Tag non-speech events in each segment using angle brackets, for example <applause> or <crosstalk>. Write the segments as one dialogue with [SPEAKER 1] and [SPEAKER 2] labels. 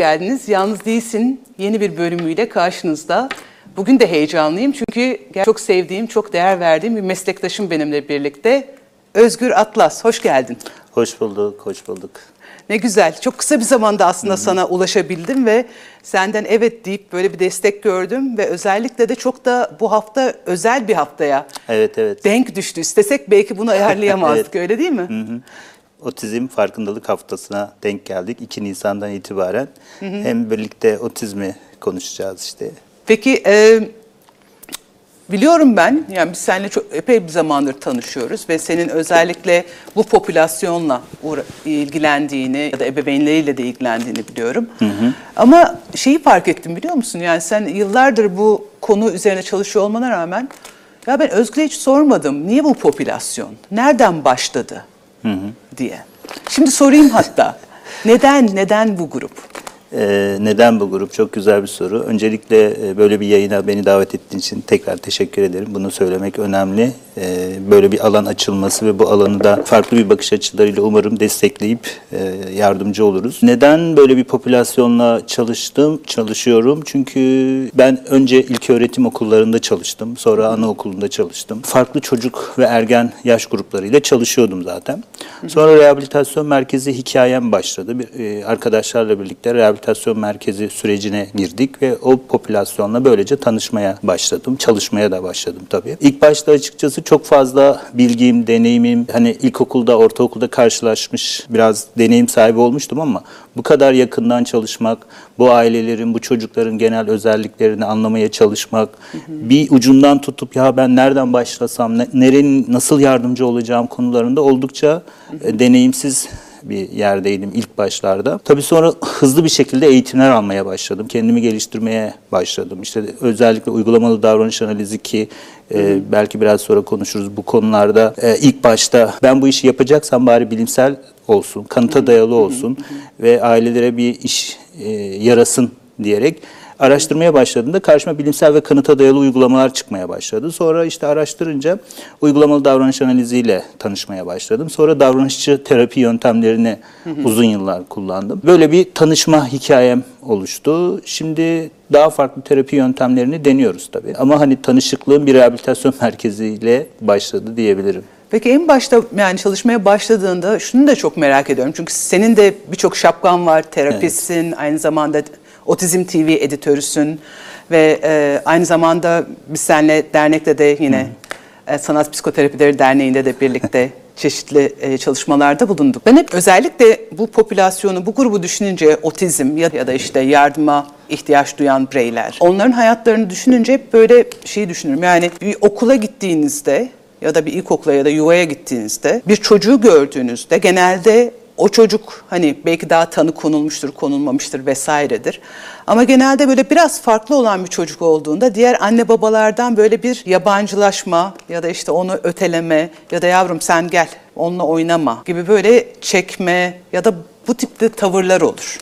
[SPEAKER 1] geldiniz. Yalnız değilsin. Yeni bir bölümüyle karşınızda. Bugün de heyecanlıyım çünkü çok sevdiğim, çok değer verdiğim bir meslektaşım benimle birlikte. Özgür Atlas, hoş geldin.
[SPEAKER 2] Hoş bulduk, hoş bulduk.
[SPEAKER 1] Ne güzel. Çok kısa bir zamanda aslında sana ulaşabildim ve senden evet deyip böyle bir destek gördüm ve özellikle de çok da bu hafta özel bir haftaya
[SPEAKER 2] Evet, evet.
[SPEAKER 1] denk düştü. İstesek belki bunu ayarlayamazdık <laughs> öyle değil mi?
[SPEAKER 2] Otizm farkındalık haftasına denk geldik. 2 Nisan'dan itibaren hem birlikte otizmi konuşacağız işte.
[SPEAKER 1] Peki e, biliyorum ben yani biz seninle çok epey bir zamandır tanışıyoruz ve senin özellikle bu popülasyonla ilgilendiğini ya da ebeveynleriyle de ilgilendiğini biliyorum. Ama şeyi fark ettim biliyor musun? Yani sen yıllardır bu konu üzerine çalışıyor olmana rağmen ya ben Özgür'e hiç sormadım. Niye bu popülasyon? Nereden başladı? Diye. Şimdi sorayım hatta. Neden neden bu grup?
[SPEAKER 2] Ee, neden bu grup? Çok güzel bir soru. Öncelikle e, böyle bir yayına beni davet ettiğin için tekrar teşekkür ederim. Bunu söylemek önemli. Ee, böyle bir alan açılması ve bu alanı da farklı bir bakış açılarıyla umarım destekleyip e, yardımcı oluruz. Neden böyle bir popülasyonla çalıştım, çalışıyorum? Çünkü ben önce ilköğretim okullarında çalıştım. Sonra anaokulunda çalıştım. Farklı çocuk ve ergen yaş gruplarıyla çalışıyordum zaten. Sonra rehabilitasyon merkezi hikayem başladı. Bir, e, arkadaşlarla birlikte rehabilitasyon merkezi sürecine girdik ve o popülasyonla böylece tanışmaya başladım. Çalışmaya da başladım tabii. İlk başta açıkçası çok fazla bilgim, deneyimim, hani ilkokulda, ortaokulda karşılaşmış biraz deneyim sahibi olmuştum ama bu kadar yakından çalışmak, bu ailelerin, bu çocukların genel özelliklerini anlamaya çalışmak, bir ucundan tutup ya ben nereden başlasam, ne- nerenin nasıl yardımcı olacağım konularında oldukça e, deneyimsiz bir yerdeydim ilk başlarda. Tabii sonra hızlı bir şekilde eğitimler almaya başladım. Kendimi geliştirmeye başladım. İşte özellikle uygulamalı davranış analizi ki e, belki biraz sonra konuşuruz bu konularda. E, ilk başta ben bu işi yapacaksam bari bilimsel olsun, kanıta dayalı olsun ve ailelere bir iş e, yarasın diyerek araştırmaya başladığımda karşıma bilimsel ve kanıta dayalı uygulamalar çıkmaya başladı. Sonra işte araştırınca uygulamalı davranış analiziyle tanışmaya başladım. Sonra davranışçı terapi yöntemlerini uzun yıllar kullandım. Böyle bir tanışma hikayem oluştu. Şimdi daha farklı terapi yöntemlerini deniyoruz tabii. Ama hani tanışıklığım bir rehabilitasyon <laughs> merkeziyle başladı diyebilirim.
[SPEAKER 1] Peki en başta yani çalışmaya başladığında şunu da çok merak ediyorum. Çünkü senin de birçok şapkan var. Terapistsin, aynı zamanda Otizm TV editörüsün ve e, aynı zamanda biz seninle dernekte de yine e, Sanat Psikoterapileri Derneği'nde de birlikte <laughs> çeşitli e, çalışmalarda bulunduk. Ben hep özellikle bu popülasyonu, bu grubu düşününce otizm ya, ya da işte yardıma ihtiyaç duyan bireyler. Onların hayatlarını düşününce hep böyle şeyi düşünürüm. Yani bir okula gittiğinizde ya da bir ilkokula ya da yuvaya gittiğinizde bir çocuğu gördüğünüzde genelde o çocuk hani belki daha tanı konulmuştur, konulmamıştır vesairedir. Ama genelde böyle biraz farklı olan bir çocuk olduğunda diğer anne babalardan böyle bir yabancılaşma ya da işte onu öteleme ya da yavrum sen gel onunla oynama gibi böyle çekme ya da bu tipte tavırlar olur.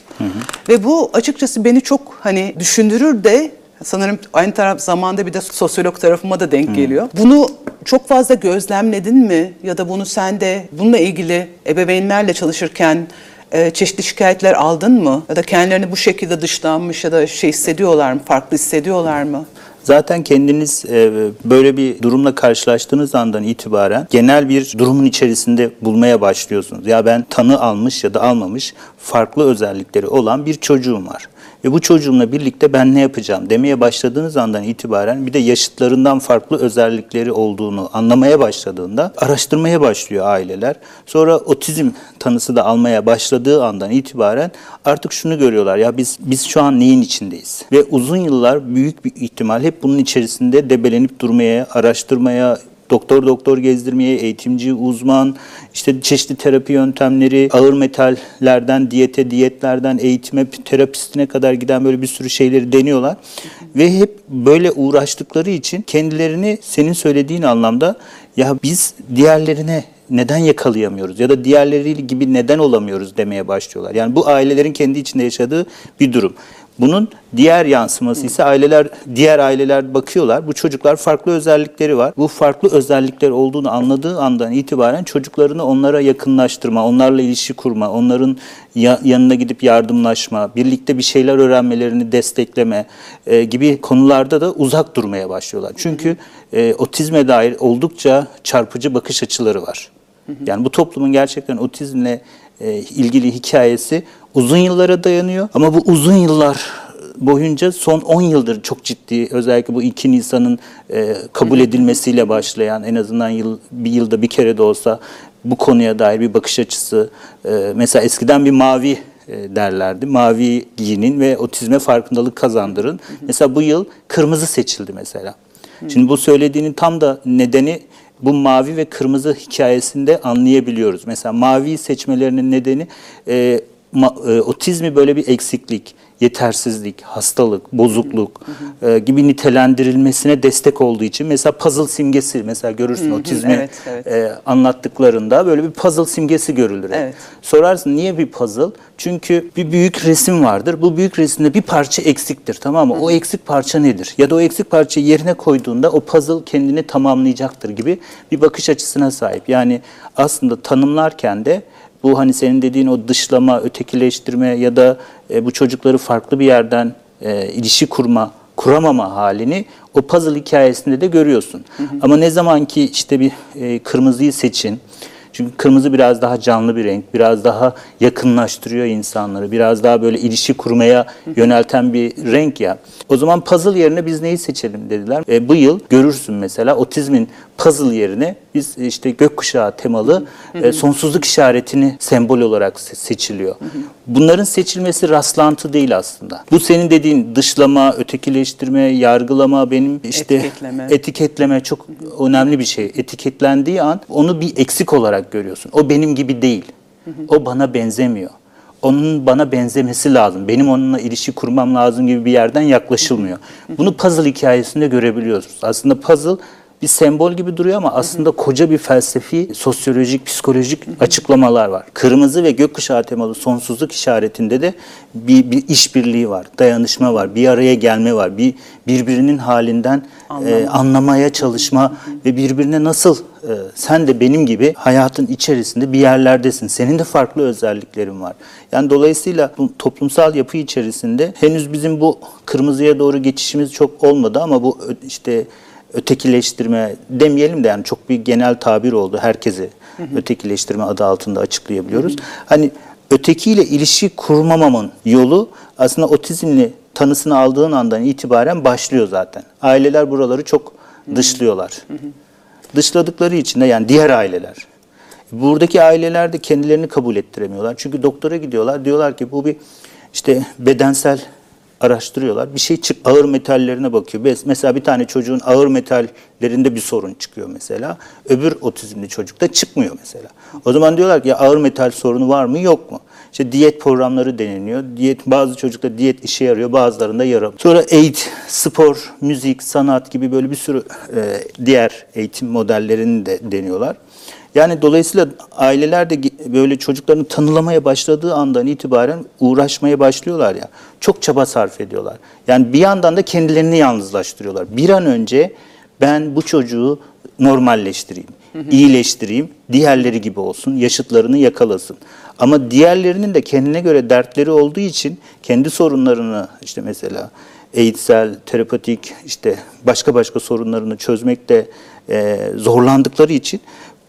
[SPEAKER 1] Ve bu açıkçası beni çok hani düşündürür de sanırım aynı taraf zamanda bir de sosyolog tarafıma da denk geliyor. Bunu çok fazla gözlemledin mi ya da bunu sen de bununla ilgili ebeveynlerle çalışırken e, çeşitli şikayetler aldın mı? Ya da kendilerini bu şekilde dışlanmış ya da şey hissediyorlar mı, farklı hissediyorlar mı?
[SPEAKER 2] Zaten kendiniz e, böyle bir durumla karşılaştığınız andan itibaren genel bir durumun içerisinde bulmaya başlıyorsunuz. Ya ben tanı almış ya da almamış farklı özellikleri olan bir çocuğum var. Ve bu çocuğumla birlikte ben ne yapacağım demeye başladığınız andan itibaren bir de yaşıtlarından farklı özellikleri olduğunu anlamaya başladığında araştırmaya başlıyor aileler. Sonra otizm tanısı da almaya başladığı andan itibaren artık şunu görüyorlar ya biz biz şu an neyin içindeyiz? Ve uzun yıllar büyük bir ihtimal hep bunun içerisinde debelenip durmaya, araştırmaya, doktor doktor gezdirmeye, eğitimci, uzman, işte çeşitli terapi yöntemleri, ağır metallerden diyete, diyetlerden eğitime, terapistine kadar giden böyle bir sürü şeyleri deniyorlar. Ve hep böyle uğraştıkları için kendilerini senin söylediğin anlamda ya biz diğerlerine neden yakalayamıyoruz ya da diğerleri gibi neden olamıyoruz demeye başlıyorlar. Yani bu ailelerin kendi içinde yaşadığı bir durum. Bunun diğer yansıması ise aileler diğer aileler bakıyorlar. Bu çocuklar farklı özellikleri var. Bu farklı özellikler olduğunu anladığı andan itibaren çocuklarını onlara yakınlaştırma, onlarla ilişki kurma, onların ya- yanına gidip yardımlaşma, birlikte bir şeyler öğrenmelerini destekleme e, gibi konularda da uzak durmaya başlıyorlar. Çünkü e, otizme dair oldukça çarpıcı bakış açıları var. Yani bu toplumun gerçekten otizmle e, ilgili hikayesi uzun yıllara dayanıyor. Ama bu uzun yıllar boyunca son 10 yıldır çok ciddi özellikle bu 2 Nisan'ın e, kabul edilmesiyle başlayan en azından yıl, bir yılda bir kere de olsa bu konuya dair bir bakış açısı. e, mesela eskiden bir mavi e, derlerdi. Mavi giyinin ve otizme farkındalık kazandırın. Mesela bu yıl kırmızı seçildi mesela. Şimdi bu söylediğinin tam da nedeni bu mavi ve kırmızı hikayesinde anlayabiliyoruz. Mesela maviyi seçmelerinin nedeni e, ma- e, otizmi böyle bir eksiklik, yetersizlik, hastalık, bozukluk e, gibi nitelendirilmesine destek olduğu için mesela puzzle simgesi mesela görürsün otizmi
[SPEAKER 1] evet, evet.
[SPEAKER 2] e, anlattıklarında böyle bir puzzle simgesi görülür.
[SPEAKER 1] Evet.
[SPEAKER 2] Sorarsın niye bir puzzle? Çünkü bir büyük resim vardır. Bu büyük resimde bir parça eksiktir tamam mı? O eksik parça nedir? Ya da o eksik parçayı yerine koyduğunda o puzzle kendini tamamlayacaktır gibi bir bakış açısına sahip. Yani aslında tanımlarken de bu hani senin dediğin o dışlama, ötekileştirme ya da e, bu çocukları farklı bir yerden e, ilişki kurma, kuramama halini o puzzle hikayesinde de görüyorsun. Ama ne zaman ki işte bir e, kırmızıyı seçin, çünkü kırmızı biraz daha canlı bir renk, biraz daha yakınlaştırıyor insanları, biraz daha böyle ilişki kurmaya yönelten bir renk ya. O zaman puzzle yerine biz neyi seçelim dediler. E, bu yıl görürsün mesela otizmin puzzle yerine biz işte gökkuşağı temalı e, sonsuzluk işaretini sembol olarak se- seçiliyor. Bunların seçilmesi rastlantı değil aslında. Bu senin dediğin dışlama, ötekileştirme, yargılama, benim işte
[SPEAKER 1] Etiketleme.
[SPEAKER 2] etiketleme çok önemli bir şey. Etiketlendiği an onu bir eksik olarak görüyorsun. O benim gibi değil. O bana benzemiyor. Onun bana benzemesi lazım. Benim onunla ilişki kurmam lazım gibi bir yerden yaklaşılmıyor. Bunu puzzle hikayesinde görebiliyoruz. Aslında puzzle bir sembol gibi duruyor ama aslında koca bir felsefi, sosyolojik, psikolojik açıklamalar var. Kırmızı ve gökkuşağı temalı sonsuzluk işaretinde de bir, bir işbirliği var, dayanışma var, bir araya gelme var, bir birbirinin halinden e, anlamaya çalışma ve birbirine nasıl e, sen de benim gibi hayatın içerisinde bir yerlerdesin. Senin de farklı özelliklerin var. Yani dolayısıyla bu toplumsal yapı içerisinde henüz bizim bu kırmızıya doğru geçişimiz çok olmadı ama bu işte ötekileştirme demeyelim de yani çok bir genel tabir oldu. Herkesi ötekileştirme adı altında açıklayabiliyoruz. Hani ötekiyle ilişki kurmamamın yolu aslında otizmli tanısını aldığın andan itibaren başlıyor zaten. Aileler buraları çok dışlıyorlar. Dışladıkları için de yani diğer aileler. Buradaki aileler de kendilerini kabul ettiremiyorlar. Çünkü doktora gidiyorlar. Diyorlar ki bu bir işte bedensel araştırıyorlar. Bir şey çık ağır metallerine bakıyor. Mes- Mesela bir tane çocuğun ağır metallerinde bir sorun çıkıyor mesela. Öbür otizmli çocukta çıkmıyor mesela. O zaman diyorlar ki ya ağır metal sorunu var mı yok mu? İşte diyet programları deneniyor. Diyet bazı çocukta diyet işe yarıyor, bazılarında yaramıyor. Sonra eğit, spor, müzik, sanat gibi böyle bir sürü e, diğer eğitim modellerini de deniyorlar. Yani dolayısıyla aileler de böyle çocuklarını tanılamaya başladığı andan itibaren uğraşmaya başlıyorlar ya. Çok çaba sarf ediyorlar. Yani bir yandan da kendilerini yalnızlaştırıyorlar. Bir an önce ben bu çocuğu normalleştireyim, iyileştireyim, diğerleri gibi olsun, yaşıtlarını yakalasın. Ama diğerlerinin de kendine göre dertleri olduğu için kendi sorunlarını işte mesela eğitsel, terapatik işte başka başka sorunlarını çözmekte e, zorlandıkları için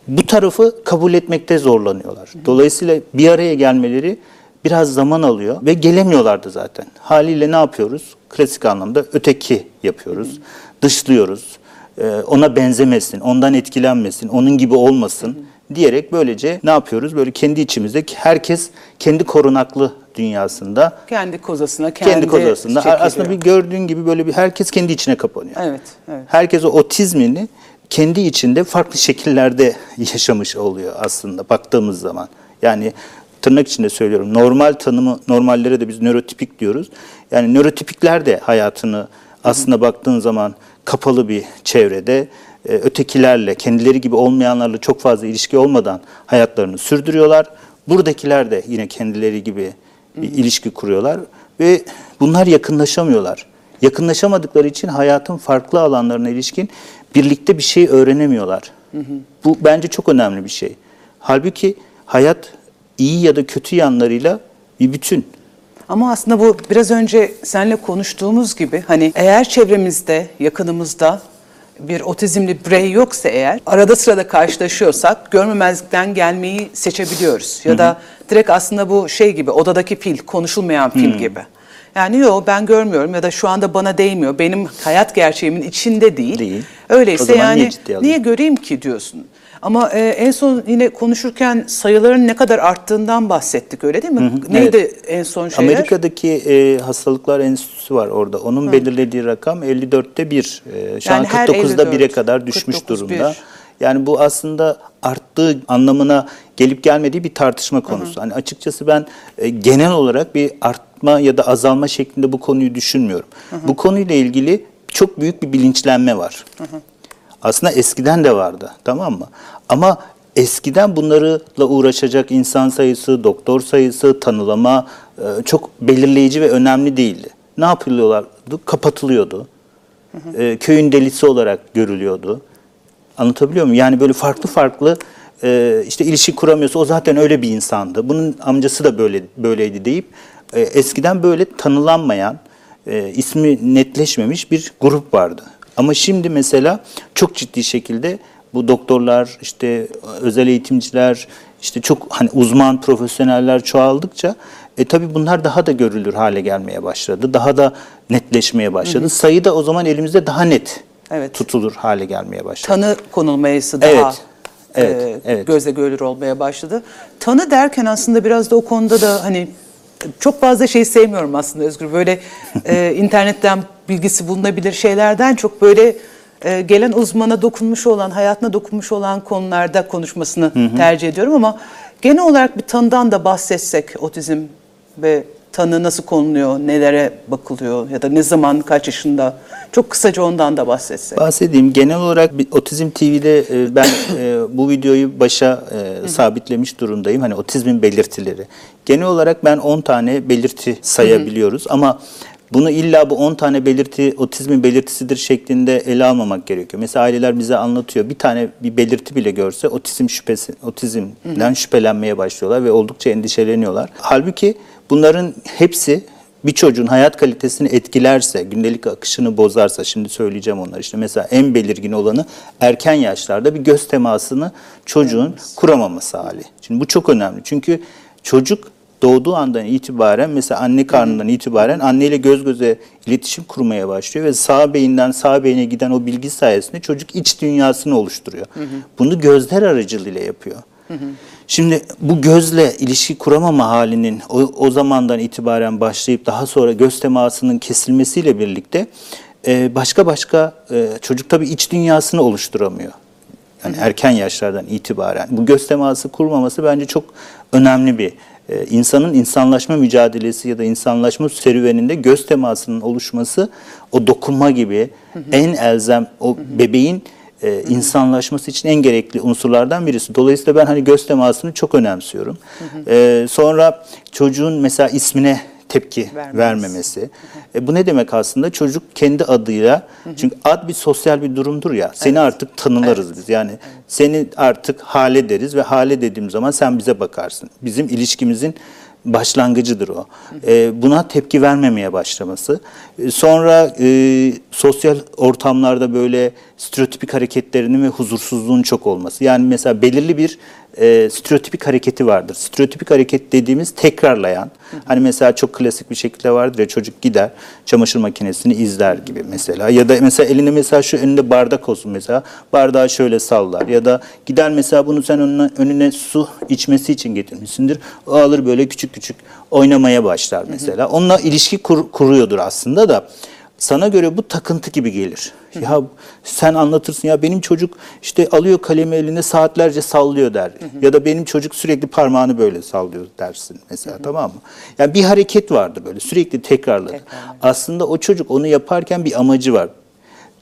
[SPEAKER 2] bu tarafı kabul etmekte zorlanıyorlar. Dolayısıyla bir araya gelmeleri biraz zaman alıyor ve gelemiyorlardı zaten. Haliyle ne yapıyoruz? Klasik anlamda öteki yapıyoruz, dışlıyoruz. Ee, ona benzemesin, ondan etkilenmesin, onun gibi olmasın diyerek böylece ne yapıyoruz? Böyle kendi içimizde herkes kendi korunaklı dünyasında,
[SPEAKER 1] Kendi kozasına, kendi,
[SPEAKER 2] kendi kozasında
[SPEAKER 1] çekiliyor.
[SPEAKER 2] aslında bir gördüğün gibi böyle bir herkes kendi içine kapanıyor.
[SPEAKER 1] Evet, evet.
[SPEAKER 2] Herkes o otizmini kendi içinde farklı şekillerde yaşamış oluyor aslında baktığımız zaman. Yani tırnak içinde söylüyorum. Normal tanımı normallere de biz nörotipik diyoruz. Yani nörotipikler de hayatını aslında baktığın zaman kapalı bir çevrede e, ötekilerle, kendileri gibi olmayanlarla çok fazla ilişki olmadan hayatlarını sürdürüyorlar. Buradakiler de yine kendileri gibi bir ilişki kuruyorlar ve bunlar yakınlaşamıyorlar. Yakınlaşamadıkları için hayatın farklı alanlarına ilişkin birlikte bir şey öğrenemiyorlar. Bu bence çok önemli bir şey. Halbuki hayat iyi ya da kötü yanlarıyla bir bütün.
[SPEAKER 1] Ama aslında bu biraz önce seninle konuştuğumuz gibi hani eğer çevremizde, yakınımızda bir otizmli birey yoksa eğer arada sırada karşılaşıyorsak görmemezlikten gelmeyi seçebiliyoruz. Ya da direkt aslında bu şey gibi odadaki fil, konuşulmayan fil gibi. Yani yok ben görmüyorum ya da şu anda bana değmiyor. Benim hayat gerçeğimin içinde değil.
[SPEAKER 2] Değil.
[SPEAKER 1] Öyleyse yani
[SPEAKER 2] niye
[SPEAKER 1] niye göreyim ki diyorsun. Ama e, en son yine konuşurken sayıların ne kadar arttığından bahsettik öyle değil mi? Neydi en son şeyler?
[SPEAKER 2] Amerika'daki e, hastalıklar enstitüsü var orada. Onun belirlediği rakam 54'te 1. E, şu
[SPEAKER 1] Yani
[SPEAKER 2] an
[SPEAKER 1] her
[SPEAKER 2] 49'da 1'e
[SPEAKER 1] 54,
[SPEAKER 2] kadar düşmüş
[SPEAKER 1] 49,
[SPEAKER 2] durumda.
[SPEAKER 1] bir.
[SPEAKER 2] Yani bu aslında arttığı anlamına gelip gelmediği bir tartışma konusu. Hani açıkçası ben e, genel olarak bir artma ya da azalma şeklinde bu konuyu düşünmüyorum. Bu konuyla ilgili çok büyük bir bilinçlenme var. Aslında eskiden de vardı tamam mı? Ama eskiden bunlarla uğraşacak insan sayısı, doktor sayısı, tanılama e, çok belirleyici ve önemli değildi. Ne yapılıyorlardı? Kapatılıyordu. E, köyün delisi olarak görülüyordu. Anlatabiliyor muyum? Yani böyle farklı farklı e, işte ilişki kuramıyorsa o zaten öyle bir insandı. Bunun amcası da böyle böyleydi deyip e, eskiden böyle tanılanmayan, e, ismi netleşmemiş bir grup vardı. Ama şimdi mesela çok ciddi şekilde bu doktorlar, işte özel eğitimciler, işte çok hani uzman profesyoneller çoğaldıkça e tabii bunlar daha da görülür hale gelmeye başladı. Daha da netleşmeye başladı. Sayı da o zaman elimizde daha net
[SPEAKER 1] Evet.
[SPEAKER 2] tutulur hale gelmeye başladı.
[SPEAKER 1] tanı konulmayısı daha
[SPEAKER 2] Evet, evet,
[SPEAKER 1] e,
[SPEAKER 2] evet.
[SPEAKER 1] gözle görülür olmaya başladı. Tanı derken aslında biraz da o konuda da hani çok fazla şey sevmiyorum aslında Özgür. Böyle e, <laughs> internetten bilgisi bulunabilir şeylerden çok böyle e, gelen uzmana dokunmuş olan, hayatına dokunmuş olan konularda konuşmasını tercih ediyorum ama genel olarak bir tanıdan da bahsetsek otizm ve tanı nasıl konuluyor, nelere bakılıyor ya da ne zaman, kaç yaşında çok kısaca ondan da bahsetsek.
[SPEAKER 2] Bahsedeyim. Genel olarak Otizm TV'de e, ben e, bu videoyu başa e, sabitlemiş durumdayım. Hani otizmin belirtileri. Genel olarak ben 10 tane belirti sayabiliyoruz ama bunu illa bu 10 tane belirti otizmin belirtisidir şeklinde ele almamak gerekiyor. Mesela aileler bize anlatıyor. Bir tane bir belirti bile görse otizm şüphesi, otizmden şüphelenmeye başlıyorlar ve oldukça endişeleniyorlar. Halbuki bunların hepsi bir çocuğun hayat kalitesini etkilerse, gündelik akışını bozarsa, şimdi söyleyeceğim onlar işte mesela en belirgin olanı erken yaşlarda bir göz temasını çocuğun kuramaması hali. Şimdi bu çok önemli çünkü çocuk doğduğu andan itibaren mesela anne karnından itibaren anneyle göz göze iletişim kurmaya başlıyor ve sağ beyinden sağ beyine giden o bilgi sayesinde çocuk iç dünyasını oluşturuyor. Bunu gözler aracılığıyla yapıyor. Şimdi bu gözle ilişki kuramama halinin o, o zamandan itibaren başlayıp daha sonra göz temasının kesilmesiyle birlikte e, başka başka e, çocuk tabii iç dünyasını oluşturamıyor. Yani erken yaşlardan itibaren. Bu göz teması kurmaması bence çok önemli bir e, insanın insanlaşma mücadelesi ya da insanlaşma serüveninde göz temasının oluşması o dokunma gibi en elzem o bebeğin e, insanlaşması için en gerekli unsurlardan birisi. Dolayısıyla ben hani göz temasını çok önemsiyorum. E, sonra çocuğun mesela ismine tepki
[SPEAKER 1] Vermemesi.
[SPEAKER 2] vermemesi. E, bu ne demek aslında? Çocuk kendi adıyla, çünkü ad bir sosyal bir durumdur ya. Seni artık tanılarız biz. Yani seni artık hale deriz ve hale dediğim zaman sen bize bakarsın. Bizim ilişkimizin başlangıcıdır o. E, buna tepki vermemeye başlaması. E, sonra e, sosyal ortamlarda böyle stereotipik hareketlerinin ve huzursuzluğun çok olması. Yani mesela belirli bir e, stereotipik hareketi vardır. Stereotipik hareket dediğimiz tekrarlayan. Hani mesela çok klasik bir şekilde vardır ya çocuk gider çamaşır makinesini izler gibi mesela. Ya da mesela elinde mesela şu önünde bardak olsun mesela. Bardağı şöyle sallar. Ya da gider mesela bunu sen önüne, önüne su içmesi için getirmişsindir. O alır böyle küçük küçük oynamaya başlar mesela. Onunla ilişki kur- kuruyordur aslında da. Sana göre bu takıntı gibi gelir. <laughs> Ya sen anlatırsın ya benim çocuk işte alıyor kalemi eline saatlerce sallıyor der. Ya da benim çocuk sürekli parmağını böyle sallıyor dersin mesela tamam mı? Yani bir hareket vardı böyle sürekli tekrarlar. Aslında o çocuk onu yaparken bir amacı var.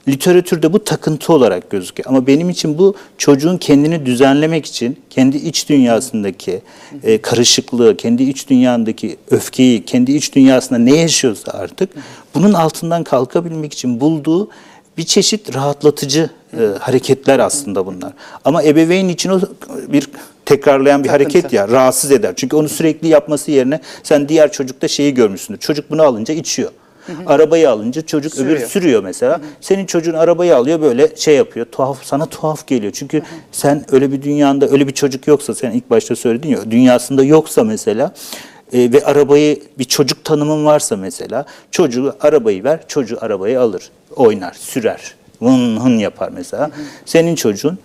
[SPEAKER 2] literatürde bu takıntı olarak gözüküyor. Ama benim için bu çocuğun kendini düzenlemek için kendi iç dünyasındaki e, karışıklığı, kendi iç dünyasındaki öfkeyi, kendi iç dünyasında ne yaşıyorsa artık bunun altından kalkabilmek için bulduğu bir çeşit rahatlatıcı e, hareketler aslında bunlar. Ama ebeveyn için o bir tekrarlayan bir
[SPEAKER 1] Takıntı.
[SPEAKER 2] hareket ya rahatsız eder. Çünkü onu sürekli yapması yerine sen diğer çocukta şeyi görmüşsündür. Çocuk bunu alınca içiyor. Arabayı alınca çocuk öbür
[SPEAKER 1] Sürüyor.
[SPEAKER 2] sürüyor mesela. Senin çocuğun arabayı alıyor böyle şey yapıyor. Tuhaf sana tuhaf geliyor. Çünkü sen öyle bir dünyanda öyle bir çocuk yoksa sen ilk başta söyledin ya dünyasında yoksa mesela e, ve arabayı bir çocuk tanımın varsa mesela çocuğu arabayı ver çocuğu arabayı alır oynar sürer hın hın yapar mesela senin çocuğun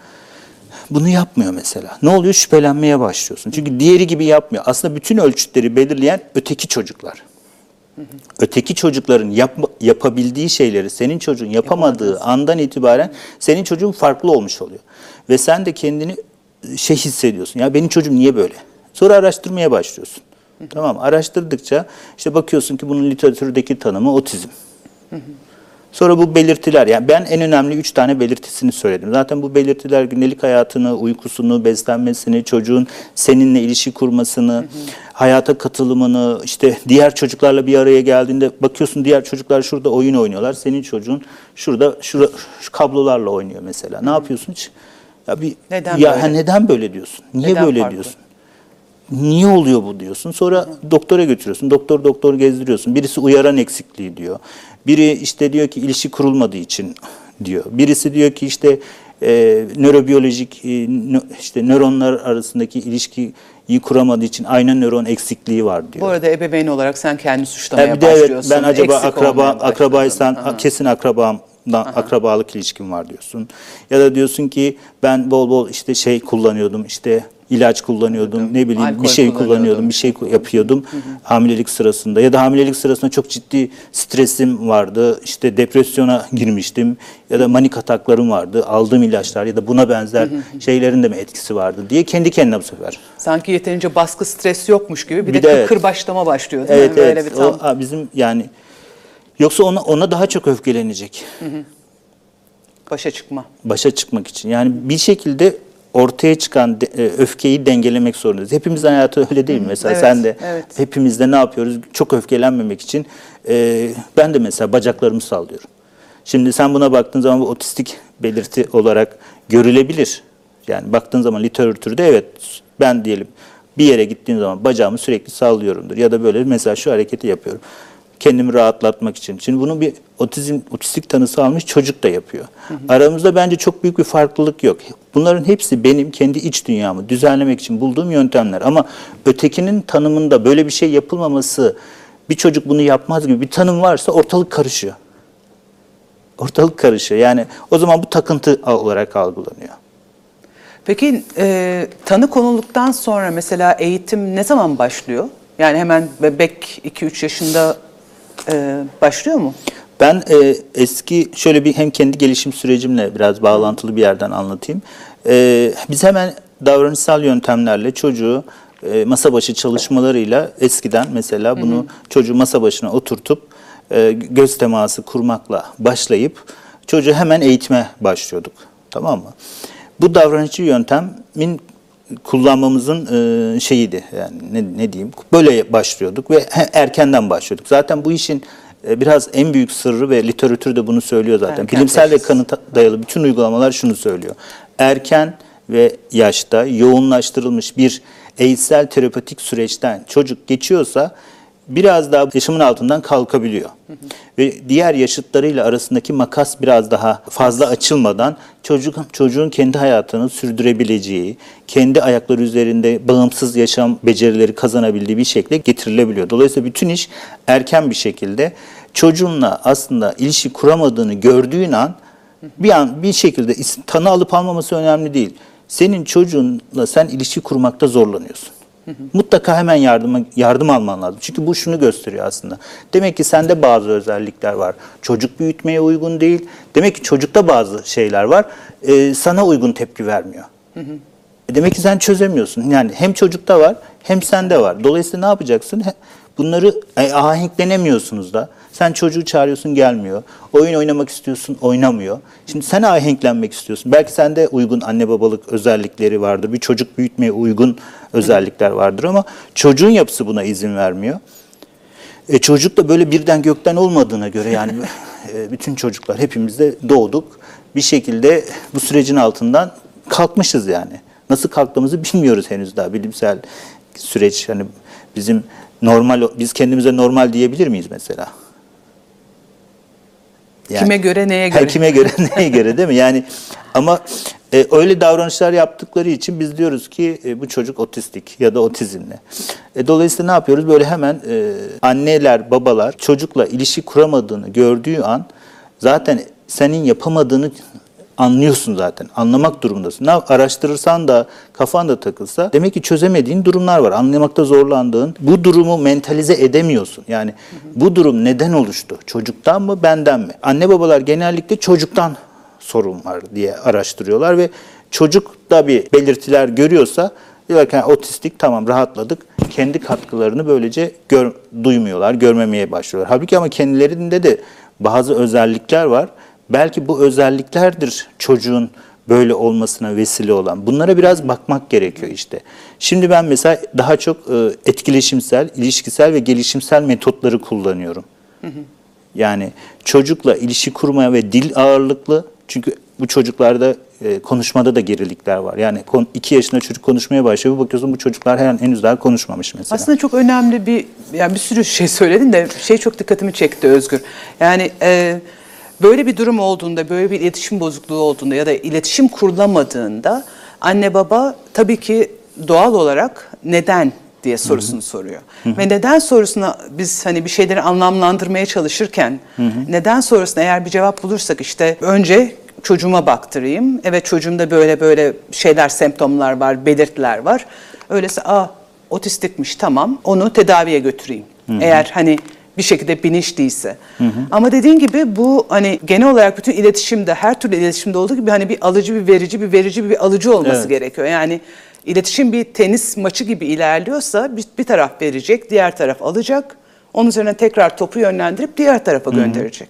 [SPEAKER 2] bunu yapmıyor mesela. Ne oluyor? Şüphelenmeye başlıyorsun. Çünkü diğeri gibi yapmıyor. Aslında bütün ölçütleri belirleyen öteki çocuklar. Öteki çocukların yapma- yapabildiği şeyleri senin çocuğun yapamadığı andan itibaren senin çocuğun farklı olmuş oluyor. Ve sen de kendini şey hissediyorsun. Ya benim çocuğum niye böyle? Sonra araştırmaya başlıyorsun. Tamam Araştırdıkça işte bakıyorsun ki bunun literatürdeki tanımı otizm. Sonra bu belirtiler, yani ben en önemli üç tane belirtisini söyledim. Zaten bu belirtiler gündelik hayatını, uykusunu, beslenmesini, çocuğun seninle ilişki kurmasını, hayata katılımını, işte diğer çocuklarla bir araya geldiğinde bakıyorsun diğer çocuklar şurada oyun oynuyorlar. Senin çocuğun şurada şura, şu kablolarla oynuyor mesela. Ne yapıyorsun hiç? Ya bir
[SPEAKER 1] Neden
[SPEAKER 2] ya
[SPEAKER 1] böyle?
[SPEAKER 2] neden böyle diyorsun? Niye
[SPEAKER 1] Neden
[SPEAKER 2] böyle
[SPEAKER 1] farklı?
[SPEAKER 2] diyorsun? Niye oluyor bu diyorsun. Sonra doktora götürüyorsun. Doktor doktor gezdiriyorsun. Birisi uyaran eksikliği diyor. Biri işte diyor ki ilişki kurulmadığı için diyor. Birisi diyor ki işte e, nörobiyolojik e, nö- işte nöronlar arasındaki ilişkiyi kuramadığı için ayna nöron eksikliği var diyor.
[SPEAKER 1] Bu arada ebeveyn olarak sen kendini suçlamaya
[SPEAKER 2] Ya bir de evet
[SPEAKER 1] başlıyorsun.
[SPEAKER 2] ben acaba
[SPEAKER 1] Eksik
[SPEAKER 2] akraba akrabaysan
[SPEAKER 1] Aha.
[SPEAKER 2] kesin akrabamdan akrabalık ilişkim var diyorsun. Ya da diyorsun ki ben bol bol işte şey kullanıyordum işte ilaç kullanıyordum ne bileyim
[SPEAKER 1] Alkol
[SPEAKER 2] bir şey
[SPEAKER 1] kullanıyordum.
[SPEAKER 2] bir şey yapıyordum hamilelik sırasında ya da hamilelik sırasında çok ciddi stresim vardı işte depresyona girmiştim ya da manik ataklarım vardı aldığım ilaçlar ya da buna benzer şeylerin de mi etkisi vardı diye kendi kendine bu sefer
[SPEAKER 1] Sanki yeterince baskı, stres yokmuş gibi bir,
[SPEAKER 2] Bir
[SPEAKER 1] de,
[SPEAKER 2] de evet.
[SPEAKER 1] kırbaçlama başlıyor değil
[SPEAKER 2] Evet
[SPEAKER 1] mi? Böyle
[SPEAKER 2] evet.
[SPEAKER 1] bir tam
[SPEAKER 2] O, bizim yani yoksa ona ona daha çok öfkelenecek.
[SPEAKER 1] başa çıkma.
[SPEAKER 2] Başa çıkmak için. Yani bir şekilde ortaya çıkan de- e, öfkeyi dengelemek zorundayız. Hepimizin hayatı öyle değil mi? Mesela
[SPEAKER 1] Evet,
[SPEAKER 2] sen de
[SPEAKER 1] evet.
[SPEAKER 2] hepimizde ne yapıyoruz? Çok öfkelenmemek için e, ben de mesela bacaklarımı sallıyorum. Şimdi sen buna baktığın zaman bu otistik belirti olarak görülebilir. Yani baktığın zaman literatürde evet ben diyelim bir yere gittiğim zaman bacağımı sürekli sallıyorumdur. Ya da böyle mesela şu hareketi yapıyorum. Kendimi rahatlatmak için. Şimdi bunu bir otizm, otistik tanısı almış çocuk da yapıyor. Aramızda bence çok büyük bir farklılık yok. Bunların hepsi benim kendi iç dünyamı düzenlemek için bulduğum yöntemler. Ama ötekinin tanımında böyle bir şey yapılmaması, bir çocuk bunu yapmaz gibi bir tanım varsa ortalık karışıyor. Ortalık karışıyor. Yani o zaman bu takıntı olarak algılanıyor.
[SPEAKER 1] Peki e, tanı konulduktan sonra mesela eğitim ne zaman başlıyor? Yani hemen bebek 2-3 yaşında e, başlıyor mu?
[SPEAKER 2] Ben e, eski şöyle bir hem kendi gelişim sürecimle biraz bağlantılı bir yerden anlatayım. E, biz hemen davranışsal yöntemlerle çocuğu e, masa başı çalışmalarıyla eskiden mesela bunu çocuğu masa başına oturtup e, göz teması kurmakla başlayıp çocuğu hemen eğitime başlıyorduk. Tamam mı? Bu davranışçı yöntemin kullanmamızın e, şeyiydi yani ne, ne diyeyim böyle başlıyorduk ve erkenden başlıyorduk. Zaten bu işin e, biraz en büyük sırrı ve literatür de bunu söylüyor zaten.
[SPEAKER 1] Erken
[SPEAKER 2] Bilimsel ve
[SPEAKER 1] teşhis.
[SPEAKER 2] kanıta dayalı bütün uygulamalar şunu söylüyor. Erken ve yaşta yoğunlaştırılmış bir eğitsel terapetik süreçten çocuk geçiyorsa biraz daha yaşamın altından kalkabiliyor. Ve diğer yaşıtlarıyla arasındaki makas biraz daha fazla açılmadan çocuk çocuğun kendi hayatını sürdürebileceği, kendi ayakları üzerinde bağımsız yaşam becerileri kazanabildiği bir şekilde getirilebiliyor. Dolayısıyla bütün iş erken bir şekilde çocuğunla aslında ilişki kuramadığını gördüğün an bir an bir şekilde tanı alıp almaması önemli değil. Senin çocuğunla sen ilişki kurmakta zorlanıyorsun. Mutlaka hemen yardıma yardım alman lazım. Çünkü bu şunu gösteriyor aslında. Demek ki sende bazı özellikler var. Çocuk büyütmeye uygun değil. Demek ki çocukta bazı şeyler var. Ee, sana uygun tepki vermiyor. E Demek ki sen çözemiyorsun. Yani hem çocukta var hem sende var. Dolayısıyla ne yapacaksın? Bunları e, ahenklenemiyorsunuz da. Sen çocuğu çağırıyorsun gelmiyor. Oyun oynamak istiyorsun oynamıyor. Şimdi sen ahenklenmek istiyorsun. Belki sende uygun anne babalık özellikleri vardır. Bir çocuk büyütmeye uygun özellikler vardır ama çocuğun yapısı buna izin vermiyor. E, çocuk da böyle birden gökten olmadığına göre yani e, bütün çocuklar hepimiz de doğduk. Bir şekilde bu sürecin altından kalkmışız yani. Nasıl kalktığımızı bilmiyoruz henüz daha bilimsel süreç hani bizim normal biz kendimize normal diyebilir miyiz mesela? Yani-
[SPEAKER 1] Kime göre neye
[SPEAKER 2] her
[SPEAKER 1] göre?
[SPEAKER 2] kime göre <laughs> neye göre değil mi? Yani ama e, öyle davranışlar yaptıkları için biz diyoruz ki e, bu çocuk otistik ya da otizmli. E, dolayısıyla ne yapıyoruz? Böyle hemen e, anneler, babalar çocukla ilişki kuramadığını gördüğü an zaten senin yapamadığını anlıyorsun zaten. Anlamak durumundasın. Ne araştırırsan da kafan da takılsa demek ki çözemediğin durumlar var. Anlamakta zorlandığın. Bu durumu mentalize edemiyorsun. Yani bu durum neden oluştu? Çocuktan mı, benden mi? Anne babalar genellikle çocuktan sorun var diye araştırıyorlar ve çocuk da bir belirtiler görüyorsa diyorlar ki "Ha, otistik tamam rahatladık. Kendi katkılarını böylece gör, duymuyorlar, görmemeye başlıyorlar. Halbuki ama kendilerinde de bazı özellikler var. Belki bu özelliklerdir çocuğun böyle olmasına vesile olan. Bunlara biraz bakmak gerekiyor işte. Şimdi ben mesela daha çok e, etkileşimsel, ilişkisel ve gelişimsel metotları kullanıyorum. Yani çocukla ilişki kurmaya ve dil ağırlıklı çünkü bu çocuklarda e, konuşmada da gerilikler var. Yani 2 yaşında çocuk konuşmaya başlıyor. Bir bakıyorsun bu çocuklar her henüz daha konuşmamış mesela.
[SPEAKER 1] Aslında çok önemli bir, yani bir sürü şey söyledin de şey çok dikkatimi çekti Özgür. Yani e, böyle bir durum olduğunda, böyle bir iletişim bozukluğu olduğunda ya da iletişim kurulamadığında anne baba tabii ki doğal olarak neden diye sorusunu soruyor. Ve neden sorusuna biz hani bir şeyleri anlamlandırmaya çalışırken neden sorusuna eğer bir cevap bulursak işte önce çocuğuma baktırayım. Evet çocuğumda böyle böyle şeyler, semptomlar var, belirtiler var. Öyleyse aa otistikmiş tamam onu tedaviye götüreyim. Eğer hani bir şekilde bilinçliyse. Ama dediğin gibi bu hani genel olarak bütün iletişimde her türlü iletişimde olduğu gibi hani bir alıcı bir verici bir verici bir alıcı olması
[SPEAKER 2] Evet.
[SPEAKER 1] gerekiyor. Yani iletişim bir tenis maçı gibi ilerliyorsa bir, bir taraf verecek, diğer taraf alacak. Onun üzerine tekrar topu yönlendirip diğer tarafa gönderecek.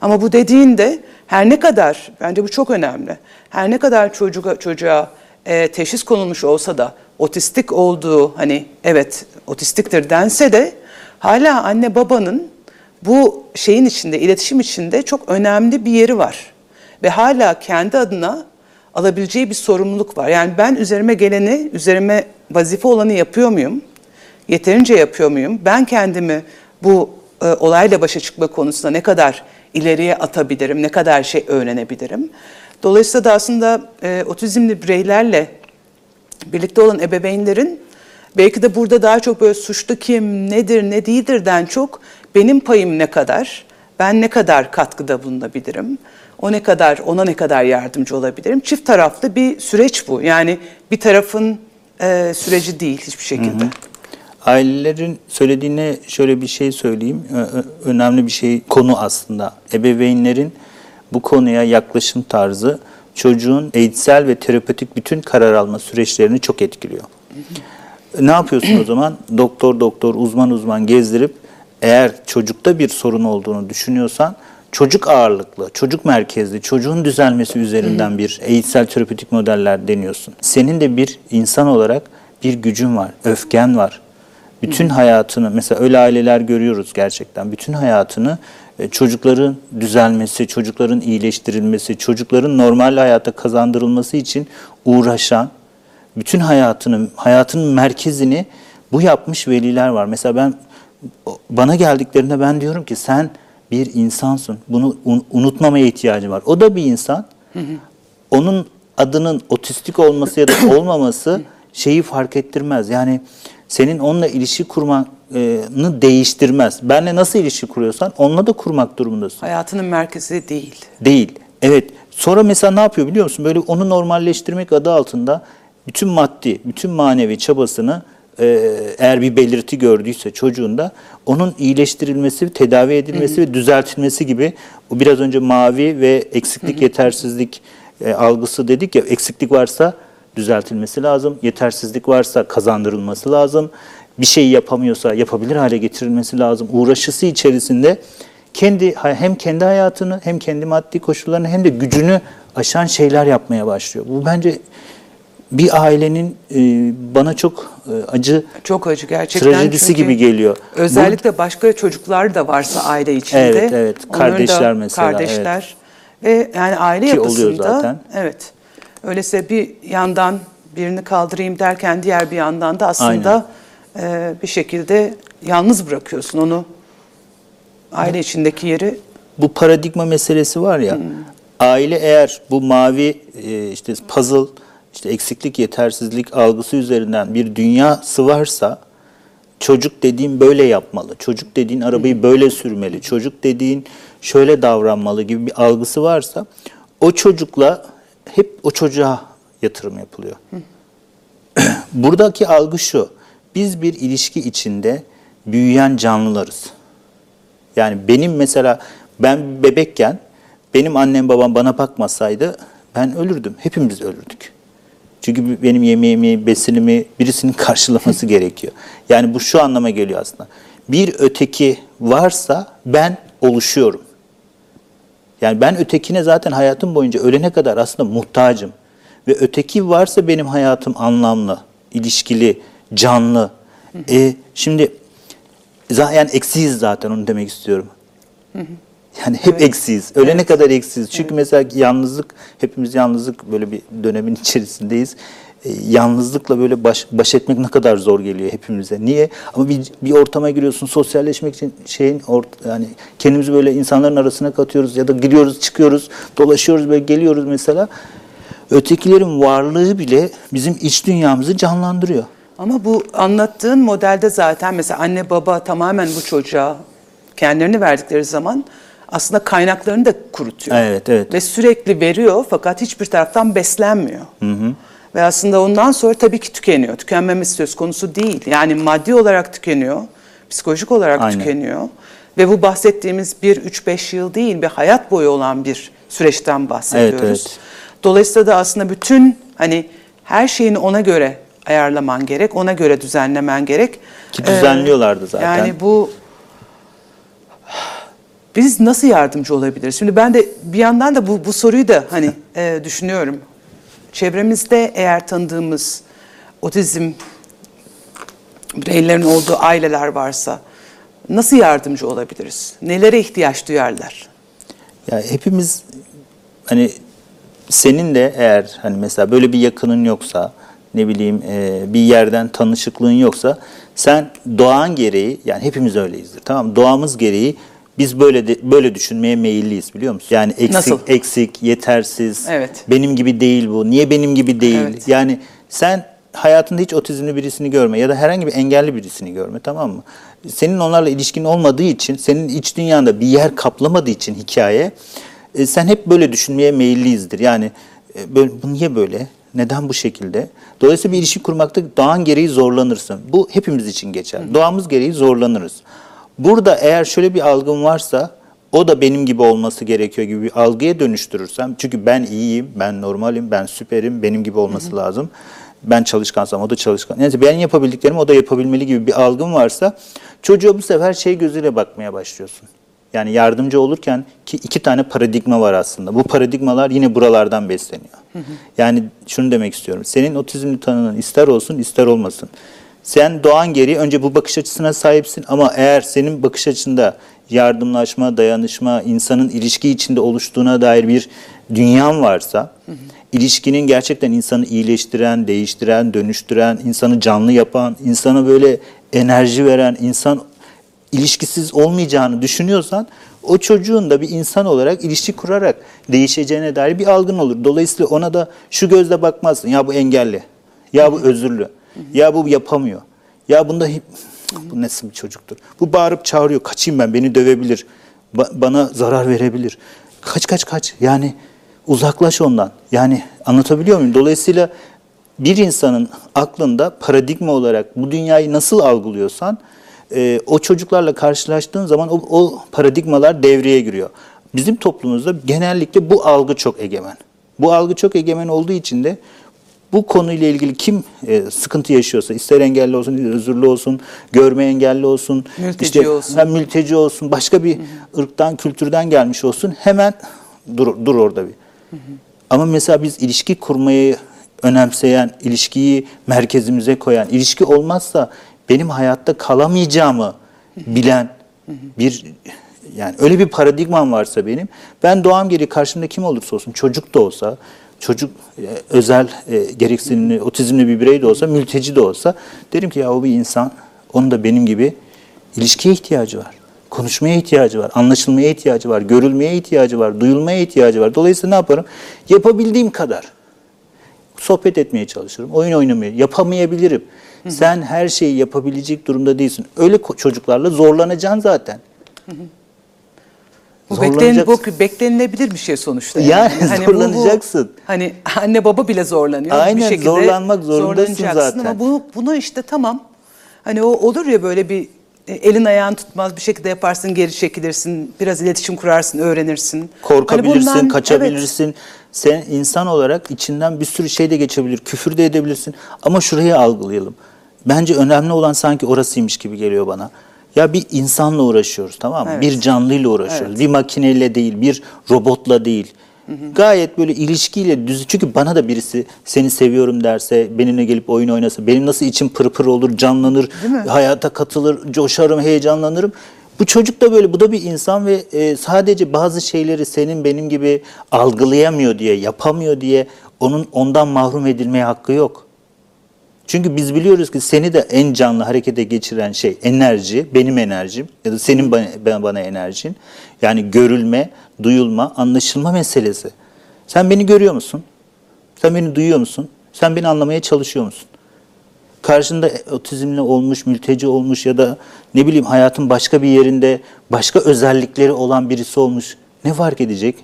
[SPEAKER 1] Ama bu dediğinde her ne kadar bence bu çok önemli. Her ne kadar çocuğa çocuğa e, teşhis konulmuş olsa da otistik olduğu hani evet otistiktir dense de hala anne babanın bu şeyin içinde, iletişim içinde çok önemli bir yeri var. Ve hala kendi adına alabileceği bir sorumluluk var. Yani ben üzerime geleni, üzerime vazife olanı yapıyor muyum? Yeterince yapıyor muyum? Ben kendimi bu e, olayla başa çıkma konusunda ne kadar ileriye atabilirim, ne kadar şey öğrenebilirim? Dolayısıyla da aslında e, otizmli bireylerle birlikte olan ebeveynlerin belki de burada daha çok böyle suçlu kim, nedir, ne değildirden çok benim payım ne kadar, ben ne kadar katkıda bulunabilirim, o ne kadar, ona ne kadar yardımcı olabilirim. Çift taraflı bir süreç bu. Yani bir tarafın e, süreci değil hiçbir şekilde.
[SPEAKER 2] Ailelerin söylediğine şöyle bir şey söyleyeyim. Ö- Önemli bir şey konu aslında. Ebeveynlerin bu konuya yaklaşım tarzı çocuğun eğitsel ve terapötik bütün karar alma süreçlerini çok etkiliyor. Ne yapıyorsun o zaman? Doktor doktor, uzman uzman gezdirip eğer çocukta bir sorun olduğunu düşünüyorsan çocuk ağırlıklı, çocuk merkezli, çocuğun düzelmesi üzerinden bir eğitsel terapötik modeller deniyorsun. Senin de bir insan olarak bir gücün var, öfken var. Bütün hayatını, mesela öyle aileler görüyoruz gerçekten. Bütün hayatını e, çocukların düzelmesi, çocukların iyileştirilmesi, çocukların normal hayata kazandırılması için uğraşan, bütün hayatını, hayatının merkezini bu yapmış veliler var. Mesela ben bana geldiklerinde ben diyorum ki sen bir insansın. Bunu un- unutmamaya ihtiyacın var. O da bir insan. Onun adının otistik olması ya da <coughs> olmaması şeyi fark ettirmez. Yani senin onunla ilişki kurmanı değiştirmez. Benle nasıl ilişki kuruyorsan onunla da kurmak durumundasın.
[SPEAKER 1] Hayatının merkezi değil.
[SPEAKER 2] Değil. Evet. Sonra mesela ne yapıyor biliyor musun? Böyle onu normalleştirmek adı altında bütün maddi, bütün manevi çabasını e, eğer bir belirti gördüyse çocuğunda onun iyileştirilmesi, tedavi edilmesi ve düzeltilmesi gibi o biraz önce mavi ve eksiklik, yetersizlik e, algısı dedik ya eksiklik varsa düzeltilmesi lazım. Yetersizlik varsa kazandırılması lazım. bir şey yapamıyorsa yapabilir hale getirilmesi lazım. Uğraşısı içerisinde kendi hem kendi hayatını hem kendi maddi koşullarını hem de gücünü aşan şeyler yapmaya başlıyor. Bu bence bir ailenin e, bana çok e, acı
[SPEAKER 1] Çok acı gerçekten.
[SPEAKER 2] trajedisi gibi geliyor.
[SPEAKER 1] Özellikle başka çocuklar da varsa aile içinde.
[SPEAKER 2] Evet, evet.
[SPEAKER 1] onların da
[SPEAKER 2] Kardeşler mesela,
[SPEAKER 1] Kardeşler. Ve yani aile
[SPEAKER 2] Ki
[SPEAKER 1] yapısında.
[SPEAKER 2] oluyor zaten.
[SPEAKER 1] Evet. Öyleyse bir yandan birini kaldırayım derken diğer bir yandan da aslında e, bir şekilde yalnız bırakıyorsun onu. Aile içindeki yeri
[SPEAKER 2] bu paradigma meselesi var ya. Aile eğer bu mavi e, işte puzzle, işte eksiklik, yetersizlik algısı üzerinden bir dünyası varsa çocuk dediğin böyle yapmalı. Çocuk dediğin arabayı böyle sürmeli. Çocuk dediğin şöyle davranmalı gibi bir algısı varsa o çocukla hep o çocuğa yatırım yapılıyor. <clears throat> Buradaki algı şu. Biz bir ilişki içinde büyüyen canlılarız. Yani benim mesela ben bebekken benim annem babam bana bakmasaydı ben ölürdüm. Hepimiz ölürdük. Çünkü benim yemeğimi, besinimi birisinin karşılaması gerekiyor. Yani bu şu anlama geliyor aslında. Bir öteki varsa ben oluşuyorum. Yani ben ötekine zaten hayatım boyunca ölene kadar aslında muhtacım. Ve öteki varsa benim hayatım anlamlı, ilişkili, canlı. E, şimdi yani eksiyiz zaten onu demek istiyorum. Yani hep eksiyiz. Ölene kadar eksiyiz. Çünkü mesela yalnızlık, hepimiz yalnızlık böyle bir dönemin <laughs> içerisindeyiz. E, yalnızlıkla böyle baş, baş etmek ne kadar zor geliyor hepimize. Niye? Ama bir, bir ortama giriyorsun, sosyalleşmek için şeyin ort, yani kendimizi böyle insanların arasına katıyoruz ya da giriyoruz, çıkıyoruz, dolaşıyoruz böyle geliyoruz mesela. Ötekilerin varlığı bile bizim iç dünyamızı canlandırıyor.
[SPEAKER 1] Ama bu anlattığın modelde zaten mesela anne baba tamamen bu çocuğa kendilerini verdikleri zaman aslında kaynaklarını da kurutuyor.
[SPEAKER 2] Evet, evet.
[SPEAKER 1] Ve sürekli veriyor fakat hiçbir taraftan beslenmiyor. Ve aslında ondan sonra tabii ki tükeniyor. Tükenmemiz söz konusu değil. Yani maddi olarak tükeniyor, psikolojik olarak
[SPEAKER 2] Aynen.
[SPEAKER 1] tükeniyor. Ve bu bahsettiğimiz bir 3-5 yıl değil, bir hayat boyu olan bir süreçten bahsediyoruz.
[SPEAKER 2] evet.
[SPEAKER 1] Dolayısıyla da aslında bütün hani her şeyini ona göre ayarlaman gerek, ona göre düzenlemen gerek.
[SPEAKER 2] Ki düzenliyorlardı zaten.
[SPEAKER 1] Yani bu biz nasıl yardımcı olabiliriz? Şimdi ben de bir yandan da bu, bu soruyu da hani <laughs> e, düşünüyorum. Çevremizde eğer tanıdığımız otizm bireylerin olduğu aileler varsa nasıl yardımcı olabiliriz? Nelere ihtiyaç duyarlar?
[SPEAKER 2] Ya hepimiz hani senin de eğer hani mesela böyle bir yakının yoksa ne bileyim e, bir yerden tanışıklığın yoksa sen doğan gereği yani hepimiz öyleyizdir tamam mı? Doğamız gereği biz böyle de, böyle düşünmeye meyilliyiz biliyor musun? Yani eksik
[SPEAKER 1] Nasıl?
[SPEAKER 2] eksik, yetersiz.
[SPEAKER 1] Evet.
[SPEAKER 2] Benim gibi değil bu. Niye benim gibi değil?
[SPEAKER 1] Evet.
[SPEAKER 2] Yani sen hayatında hiç otizmli birisini görme ya da herhangi bir engelli birisini görme tamam mı? Senin onlarla ilişkin olmadığı için, senin iç dünyanda bir yer kaplamadığı için hikaye, e, sen hep böyle düşünmeye meyilliyizdir. Yani e, böyle, bu niye böyle? Neden bu şekilde? Dolayısıyla bir ilişki kurmakta doğan gereği zorlanırsın. Bu hepimiz için geçer. Doğamız gereği zorlanırız. Burada eğer şöyle bir algın varsa o da benim gibi olması gerekiyor gibi bir algıya dönüştürürsem çünkü ben iyiyim, ben normalim, ben süperim, benim gibi olması lazım. Ben çalışkansam o da çalışkan. Neyse ben yapabildiklerimi o da yapabilmeli gibi bir algın varsa çocuğa bu sefer şey gözüyle bakmaya başlıyorsun. Yani yardımcı olurken ki iki tane paradigma var aslında. Bu paradigmalar yine buralardan besleniyor. Yani şunu demek istiyorum. Senin otizmli tanının ister olsun ister olmasın. Sen doğan gereği önce bu bakış açısına sahipsin ama eğer senin bakış açında yardımlaşma, dayanışma, insanın ilişki içinde oluştuğuna dair bir dünyan varsa, ilişkinin gerçekten insanı iyileştiren, değiştiren, dönüştüren, insanı canlı yapan, insana böyle enerji veren, insan ilişkisiz olmayacağını düşünüyorsan o çocuğun da bir insan olarak ilişki kurarak değişeceğine dair bir algın olur. Dolayısıyla ona da şu gözle bakmazsın. Ya bu engelli. Ya bu özürlü. Ya bu yapamıyor. Ya bunda bu nasıl bir çocuktur? Bu bağırıp çağırıyor. Kaçayım ben beni dövebilir. Ba- bana zarar verebilir. Kaç kaç kaç. Yani uzaklaş ondan. Yani anlatabiliyor muyum? Dolayısıyla bir insanın aklında paradigma olarak bu dünyayı nasıl algılıyorsan e, o çocuklarla karşılaştığın zaman o, o paradigmalar devreye giriyor. Bizim toplumumuzda genellikle bu algı çok egemen. Bu algı çok egemen olduğu için de Bu konuyla ilgili kim e, sıkıntı yaşıyorsa, ister engelli olsun, özürlü olsun, görme engelli olsun,
[SPEAKER 1] Mülteci olsun.
[SPEAKER 2] hem mülteci olsun, başka bir ırktan, kültürden gelmiş olsun hemen dur, dur orada bir. Ama mesela biz ilişki kurmayı önemseyen, ilişkiyi merkezimize koyan, ilişki olmazsa benim hayatta kalamayacağımı bilen bir yani öyle bir paradigmam varsa benim ben doğam gereği karşımda kim olursa olsun çocuk da olsa çocuk e, özel e, gereksinimli otizmli bir birey de olsa mülteci de olsa derim ki ya o bir insan onun da benim gibi ilişkiye ihtiyacı var. Konuşmaya ihtiyacı var, anlaşılmaya ihtiyacı var, görülmeye ihtiyacı var, duyulmaya ihtiyacı var. Dolayısıyla ne yaparım? Yapabildiğim kadar sohbet etmeye çalışırım, oyun oynamaya, yapamayabilirim. Sen her şeyi yapabilecek durumda değilsin. Öyle çocuklarla zorlanacaksın zaten.
[SPEAKER 1] Bu, beklen, bu beklenilebilir bir şey sonuçta.
[SPEAKER 2] Yani
[SPEAKER 1] bu- bu-
[SPEAKER 2] zorlanacaksın.
[SPEAKER 1] hani anne baba bile zorlanıyor.
[SPEAKER 2] Aynen,
[SPEAKER 1] bir şekilde
[SPEAKER 2] zorlanmak zorundasın zaten.
[SPEAKER 1] Ama bunu, bunu işte tamam. Hani o olur ya böyle bir e, elin ayağın tutmaz bir şekilde yaparsın geri çekilirsin. Biraz iletişim kurarsın öğrenirsin.
[SPEAKER 2] Korkabilirsin,
[SPEAKER 1] Hani bundan-
[SPEAKER 2] kaçabilirsin. Sen insan olarak içinden bir sürü şey de geçebilir, küfür de edebilirsin. Ama şurayı algılayalım. Bence önemli olan sanki orasıymış gibi geliyor bana. Ya bir insanla uğraşıyoruz tamam mı?
[SPEAKER 1] Evet.
[SPEAKER 2] Bir canlıyla uğraşıyoruz. Bir makineyle değil, bir robotla değil. Gayet böyle ilişkiyle düz. Çünkü bana da birisi seni seviyorum derse, benimle gelip oyun oynasa, benim nasıl içim pırpır olur, canlanır, hayata katılır, coşarım, heyecanlanırım. Bu çocuk da böyle, bu da bir insan ve e, sadece bazı şeyleri senin benim gibi algılayamıyor diye, yapamıyor diye onun ondan mahrum edilmeye hakkı yok. Çünkü biz biliyoruz ki seni de en canlı harekete geçiren şey enerji, benim enerjim ya da senin bana, bana enerjin. Yani görülme, duyulma, anlaşılma meselesi. Sen beni görüyor musun? Sen beni duyuyor musun? Sen beni anlamaya çalışıyor musun? Karşında otizmli olmuş, mülteci olmuş ya da ne bileyim hayatın başka bir yerinde başka özellikleri olan birisi olmuş. Ne fark edecek?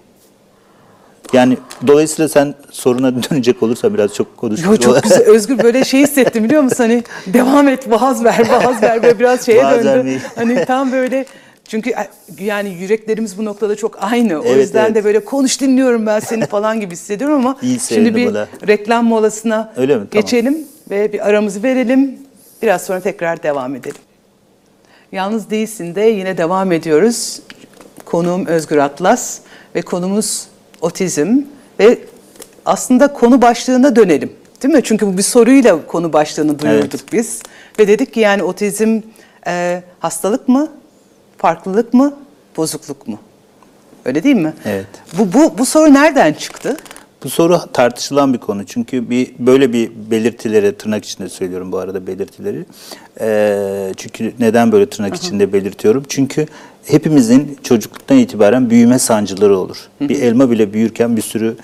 [SPEAKER 2] Yani dolayısıyla sen soruna <laughs> dönecek olursa biraz çok konuşmuş.
[SPEAKER 1] Yo, çok güzel. Özgür böyle şey hissettim biliyor musun? Hani devam et, vaaz ver, vaaz ver. Böyle biraz şeye
[SPEAKER 2] Vaaz
[SPEAKER 1] döndü.
[SPEAKER 2] vermeyi.
[SPEAKER 1] Hani tam böyle çünkü yani yüreklerimiz bu noktada çok aynı. O
[SPEAKER 2] Evet,
[SPEAKER 1] yüzden
[SPEAKER 2] evet.
[SPEAKER 1] de böyle konuş dinliyorum ben seni falan gibi hissediyorum ama
[SPEAKER 2] İyi
[SPEAKER 1] şimdi bir
[SPEAKER 2] buna.
[SPEAKER 1] reklam molasına
[SPEAKER 2] Öyle mi? Tamam.
[SPEAKER 1] geçelim ve bir aramızı verelim. Biraz sonra tekrar devam edelim. Yalnız değilsin de yine devam ediyoruz. Konuğum Özgür Atlas ve konumuz otizm ve aslında konu başlığına dönelim. Değil mi? Çünkü bu bir soruyla konu başlığını duyurduk
[SPEAKER 2] Evet.
[SPEAKER 1] biz. Ve dedik ki yani otizm e, hastalık mı, farklılık mı, bozukluk mu? Öyle değil mi?
[SPEAKER 2] Evet.
[SPEAKER 1] Bu, bu, bu soru nereden çıktı?
[SPEAKER 2] Bu soru tartışılan bir konu çünkü bir böyle bir belirtileri tırnak içinde söylüyorum bu arada belirtileri. Ee, çünkü neden böyle tırnak içinde belirtiyorum? Çünkü hepimizin çocukluktan itibaren büyüme sancıları olur. Bir elma bile büyürken bir sürü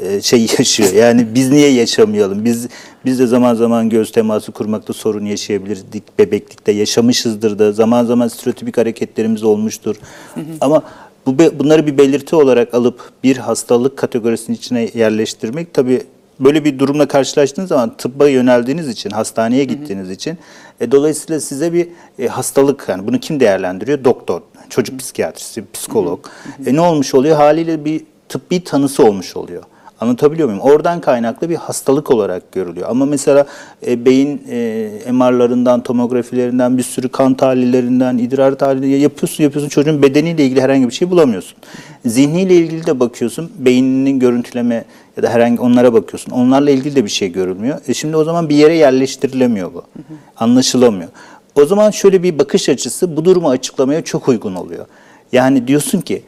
[SPEAKER 2] e, şey <laughs> yaşıyor. Yani biz niye yaşamayalım? Biz biz de zaman zaman göz teması kurmakta sorun yaşayabilirdik. Bebeklikte yaşamışızdır da zaman zaman stereotipik hareketlerimiz olmuştur. Ama bu bunları bir belirti olarak alıp bir hastalık kategorisinin içine yerleştirmek tabii böyle bir durumla karşılaştığınız zaman tıbba yöneldiğiniz için, hastaneye gittiğiniz için e, dolayısıyla size bir e, hastalık yani bunu kim değerlendiriyor? Doktor, çocuk psikiyatrisi, psikolog. E, ne olmuş oluyor? Haliyle bir tıbbi tanısı olmuş oluyor. Anlatabiliyor muyum? Oradan kaynaklı bir hastalık olarak görülüyor. Ama mesela e, beyin e, MR'larından, tomografilerinden, bir sürü kan tahlillerinden, idrar tahlili yapıyorsun, yapıyorsun. Çocuğun bedeniyle ilgili herhangi bir şey bulamıyorsun. Zihniyle ilgili de bakıyorsun. Beyninin görüntüleme ya da herhangi onlara bakıyorsun. Onlarla ilgili de bir şey görülmüyor. E şimdi o zaman bir yere yerleştirilemiyor bu. Anlaşılamıyor. O zaman şöyle bir bakış açısı bu durumu açıklamaya çok uygun oluyor. Yani diyorsun ki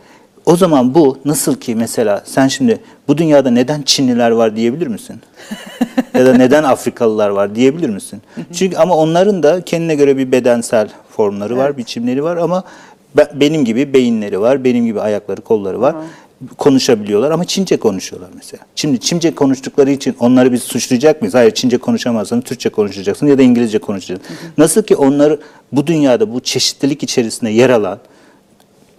[SPEAKER 2] o zaman bu nasıl ki mesela sen şimdi bu dünyada neden Çinliler var diyebilir misin? <laughs> ya da neden Afrikalılar var diyebilir misin? Çünkü ama onların da kendine göre bir bedensel formları var, biçimleri var ama be- benim gibi beyinleri var, benim gibi ayakları, kolları var. Konuşabiliyorlar ama Çince konuşuyorlar mesela. Şimdi Çince konuştukları için onları biz suçlayacak mıyız? Hayır Çince konuşamazsan Türkçe konuşacaksın ya da İngilizce konuşacaksın. Nasıl ki onları bu dünyada bu çeşitlilik içerisinde yer alan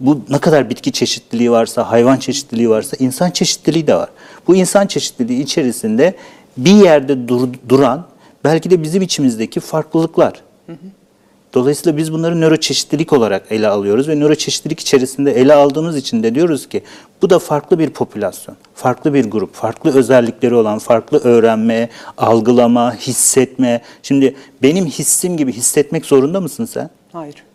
[SPEAKER 2] bu ne kadar bitki çeşitliliği varsa, hayvan çeşitliliği varsa insan çeşitliliği de var. Bu insan çeşitliliği içerisinde bir yerde dur- duran belki de bizim içimizdeki farklılıklar. Dolayısıyla biz bunları nöroçeşitlilik olarak ele alıyoruz ve nöroçeşitlilik içerisinde ele aldığımız için de diyoruz ki bu da farklı bir popülasyon, farklı bir grup, farklı özellikleri olan, farklı öğrenme, algılama, hissetme. Şimdi benim hissim gibi hissetmek zorunda mısın sen?
[SPEAKER 1] Hayır.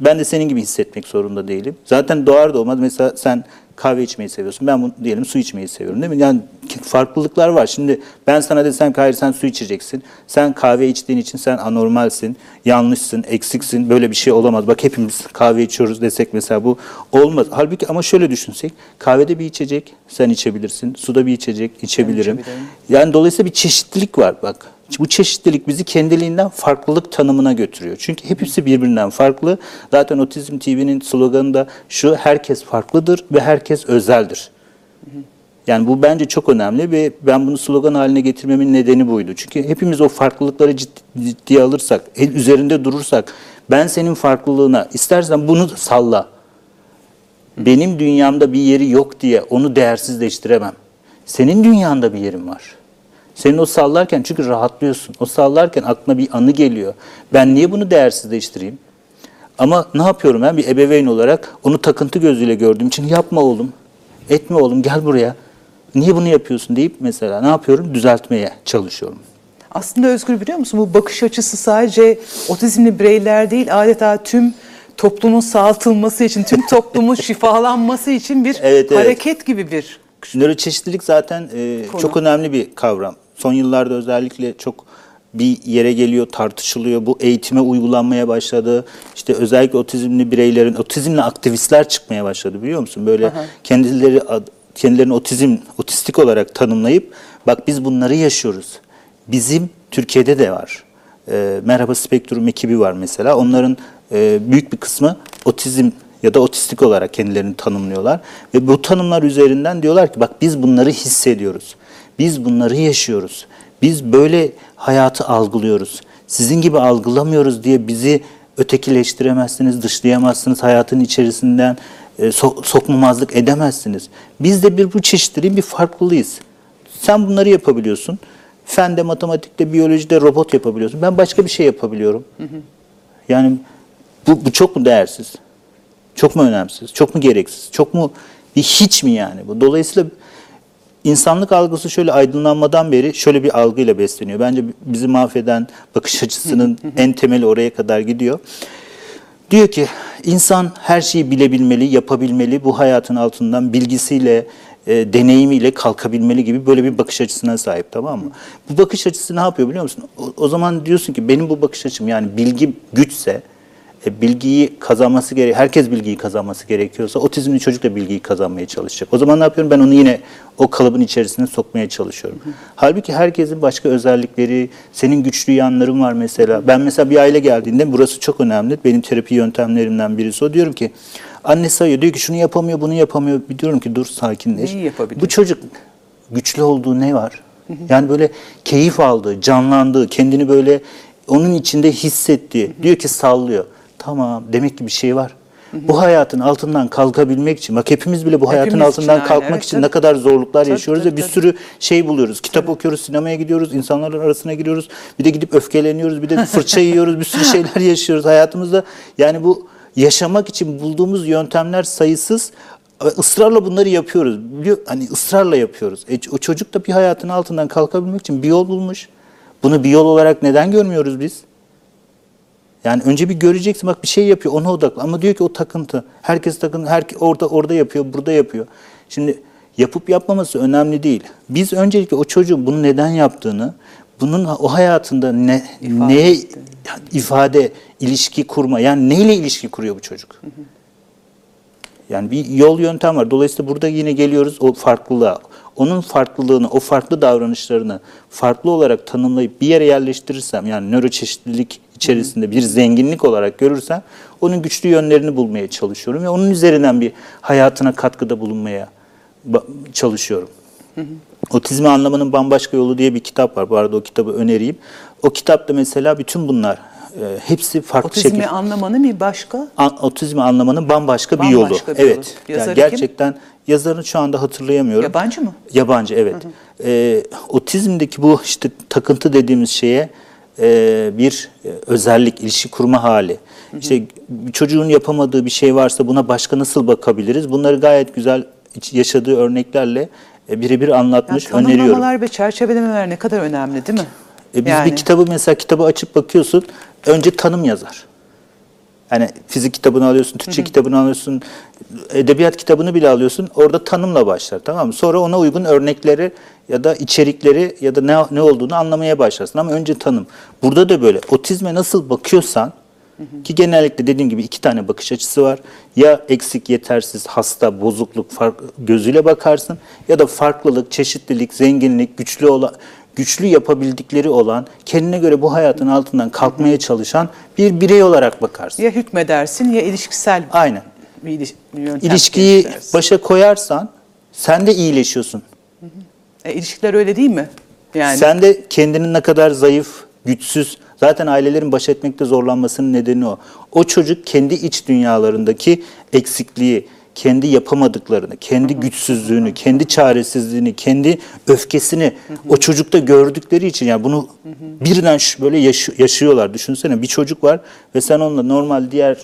[SPEAKER 2] Ben de senin gibi hissetmek zorunda değilim. Zaten doğar doğmaz mesela sen kahve içmeyi seviyorsun. Ben bunu diyelim su içmeyi seviyorum değil mi? Yani farklılıklar var. Şimdi ben sana desem ki hayır sen su içeceksin. Sen kahve içtiğin için sen anormalsin, yanlışsın, eksiksin. Böyle bir şey olamaz. Bak hepimiz kahve içiyoruz desek mesela bu olmaz. Halbuki ama şöyle düşünsek kahvede bir içecek sen içebilirsin. Suda bir içecek içebilirim.
[SPEAKER 1] içebilirim.
[SPEAKER 2] Yani dolayısıyla bir çeşitlilik var bak. Bu çeşitlilik bizi kendiliğinden farklılık tanımına götürüyor. Çünkü hepsi birbirinden farklı. Zaten Otizm TV'nin sloganı da şu, herkes farklıdır ve herkes özeldir. Yani bu bence çok önemli ve ben bunu slogan haline getirmemin nedeni buydu. Çünkü hepimiz o farklılıkları ciddi, ciddiye alırsak, el üzerinde durursak, ben senin farklılığına, istersen bunu salla. Benim dünyamda bir yeri yok diye onu değersizleştiremem. Senin dünyanda bir yerin var. Senin o sallarken çünkü rahatlıyorsun. O sallarken aklına bir anı geliyor. Ben niye bunu değersizleştireyim? Ama ne yapıyorum ben bir ebeveyn olarak onu takıntı gözüyle gördüğüm için yapma oğlum, etme oğlum gel buraya. Niye bunu yapıyorsun deyip mesela ne yapıyorum? Düzeltmeye çalışıyorum.
[SPEAKER 1] Aslında Özgür biliyor musun bu bakış açısı sadece otizmli bireyler değil adeta tüm toplumun sağaltılması için, tüm <laughs> toplumun şifalanması için bir
[SPEAKER 2] Evet, evet.
[SPEAKER 1] hareket gibi bir
[SPEAKER 2] Nöroçeşitlilik zaten e,
[SPEAKER 1] Konu.
[SPEAKER 2] çok önemli bir kavram. Son yıllarda özellikle çok bir yere geliyor, tartışılıyor. Bu eğitime uygulanmaya başladı. İşte özellikle otizmli bireylerin, otizmli aktivistler çıkmaya başladı biliyor musun? Böyle kendileri ad- kendilerini otizm, otistik olarak tanımlayıp bak biz bunları yaşıyoruz. Bizim Türkiye'de de var. E, Merhaba Spektrum ekibi var mesela. Onların e, büyük bir kısmı otizm ya da otistik olarak kendilerini tanımlıyorlar. Ve bu tanımlar üzerinden diyorlar ki bak biz bunları hissediyoruz. Biz bunları yaşıyoruz. Biz böyle hayatı algılıyoruz. Sizin gibi algılamıyoruz diye bizi ötekileştiremezsiniz, dışlayamazsınız hayatın içerisinden e, so- sokmamazlık edemezsiniz. Biz de bir bu çeşitliliğin bir farklılıyız. Sen bunları yapabiliyorsun. Fende, matematikte, biyolojide robot yapabiliyorsun. Ben başka bir şey yapabiliyorum. Yani bu, bu çok mu değersiz? Çok mu önemsiz? Çok mu gereksiz? Çok mu hiç mi yani bu? Dolayısıyla insanlık algısı şöyle aydınlanmadan beri şöyle bir algıyla besleniyor. Bence bizi mahveden bakış açısının <laughs> en temeli oraya kadar gidiyor. Diyor ki insan her şeyi bilebilmeli, yapabilmeli, bu hayatın altından bilgisiyle, e, deneyimiyle kalkabilmeli gibi böyle bir bakış açısına sahip tamam mı? Bu bakış açısı ne yapıyor biliyor musun? O, o zaman diyorsun ki benim bu bakış açım yani bilgi güçse, e, bilgiyi kazanması gerek, herkes bilgiyi kazanması gerekiyorsa otizmli çocuk da bilgiyi kazanmaya çalışacak. O zaman ne yapıyorum? Ben onu yine o kalıbın içerisine sokmaya çalışıyorum. Halbuki herkesin başka özellikleri, senin güçlü yanların var mesela. Ben mesela bir aile geldiğinde burası çok önemli. Benim terapi yöntemlerimden birisi o. Diyorum ki anne sayıyor diyor ki şunu yapamıyor, bunu yapamıyor. Bir diyorum ki dur sakinleş.
[SPEAKER 1] Neyi yapabilir?
[SPEAKER 2] Bu çocuk güçlü olduğu ne var? Yani böyle keyif aldığı, canlandığı, kendini böyle onun içinde hissettiği. Diyor ki sallıyor. Tamam demek ki bir şey var. Bu hayatın altından kalkabilmek için, bak hepimiz bile bu hayatın
[SPEAKER 1] Hepimiz için
[SPEAKER 2] altından
[SPEAKER 1] aynı,
[SPEAKER 2] kalkmak
[SPEAKER 1] evet,
[SPEAKER 2] için
[SPEAKER 1] tabii.
[SPEAKER 2] ne kadar zorluklar yaşıyoruz
[SPEAKER 1] tabii,
[SPEAKER 2] ve bir
[SPEAKER 1] tabii.
[SPEAKER 2] sürü şey buluyoruz. Kitap okuyoruz, sinemaya gidiyoruz, insanların arasına giriyoruz. Bir de gidip öfkeleniyoruz, bir de fırça yiyoruz, bir sürü şeyler <laughs> yaşıyoruz hayatımızda. Yani bu yaşamak için bulduğumuz yöntemler sayısız ısrarla bunları yapıyoruz. Hani ısrarla yapıyoruz. E, o çocuk da bir hayatın altından kalkabilmek için bir yol bulmuş. Bunu bir yol olarak neden görmüyoruz biz? Yani önce bir göreceksin bak bir şey yapıyor ona odaklı ama diyor ki o takıntı. Herkes takıntı, herkes orada orada yapıyor, burada yapıyor. Şimdi yapıp yapmaması önemli değil. Biz öncelikle o çocuğun bunu neden yaptığını, bunun o hayatında ne
[SPEAKER 1] İfade
[SPEAKER 2] neye
[SPEAKER 1] etti.
[SPEAKER 2] ifade, ilişki kurma yani neyle ilişki kuruyor bu çocuk? Yani bir yol yöntem var. Dolayısıyla burada yine geliyoruz o farklılığa. Onun farklılığını, o farklı davranışlarını farklı olarak tanımlayıp bir yere yerleştirirsem yani nöroçeşitlilik içerisinde bir zenginlik olarak görürsem onun güçlü yönlerini bulmaya çalışıyorum ve onun üzerinden bir hayatına katkıda bulunmaya çalışıyorum. Otizmi Anlamanın Bambaşka Yolu diye bir kitap var. Bu arada o kitabı önereyim. O kitapta mesela bütün bunlar e, hepsi farklı
[SPEAKER 1] otizmi
[SPEAKER 2] şekilde
[SPEAKER 1] anlamanın bir başka
[SPEAKER 2] an- otizmi anlamanın bambaşka bir yolu.
[SPEAKER 1] Bambaşka bir yolu.
[SPEAKER 2] evet.
[SPEAKER 1] Yazarı
[SPEAKER 2] yani
[SPEAKER 1] kim?
[SPEAKER 2] Yazarını şu anda hatırlayamıyorum.
[SPEAKER 1] yabancı mı?
[SPEAKER 2] Yabancı evet. Ee, otizmdeki bu işte takıntı dediğimiz şeye e, bir e, özellik, ilişki kurma hali. İşte bir çocuğun yapamadığı bir şey varsa buna başka nasıl bakabiliriz? Bunları gayet güzel yaşadığı örneklerle e, birebir
[SPEAKER 1] Yani
[SPEAKER 2] anlatmış, öneriyorum.
[SPEAKER 1] tanımlamalar ve çerçevelemeler ne kadar önemli değil mi?
[SPEAKER 2] E biz
[SPEAKER 1] Yani.
[SPEAKER 2] bir kitabı mesela kitabı açıp bakıyorsun önce tanım yazar. Yani fizik kitabını alıyorsun, Türkçe kitabını alıyorsun, edebiyat kitabını bile alıyorsun. Orada tanımla başlar tamam mı? Sonra ona uygun örnekleri ya da içerikleri ya da ne, ne olduğunu anlamaya başlarsın. Ama önce tanım. Burada da böyle otizme nasıl bakıyorsan ki genellikle dediğim gibi iki tane bakış açısı var. Ya eksik, yetersiz, hasta, bozukluk fark, gözüyle bakarsın ya da farklılık, çeşitlilik, zenginlik, güçlü olan güçlü yapabildikleri olan, kendine göre bu hayatın altından kalkmaya çalışan bir birey olarak bakarsın.
[SPEAKER 1] Ya hükmedersin ya ilişkisel
[SPEAKER 2] Aynen.
[SPEAKER 1] bir iliş- yöntem
[SPEAKER 2] İlişkiyi
[SPEAKER 1] geliştirirsin.
[SPEAKER 2] başa koyarsan sen de iyileşiyorsun.
[SPEAKER 1] E, ilişkiler öyle değil mi? Yani
[SPEAKER 2] Sen de kendinin ne kadar zayıf, güçsüz, zaten ailelerin baş etmekte zorlanmasının nedeni o. O çocuk kendi iç dünyalarındaki eksikliği, kendi yapamadıklarını, kendi güçsüzlüğünü, kendi çaresizliğini, kendi öfkesini o çocukta gördükleri için yani bunu birden böyle yaşı- yaşıyorlar. Düşünsene bir çocuk var ve sen onunla normal diğer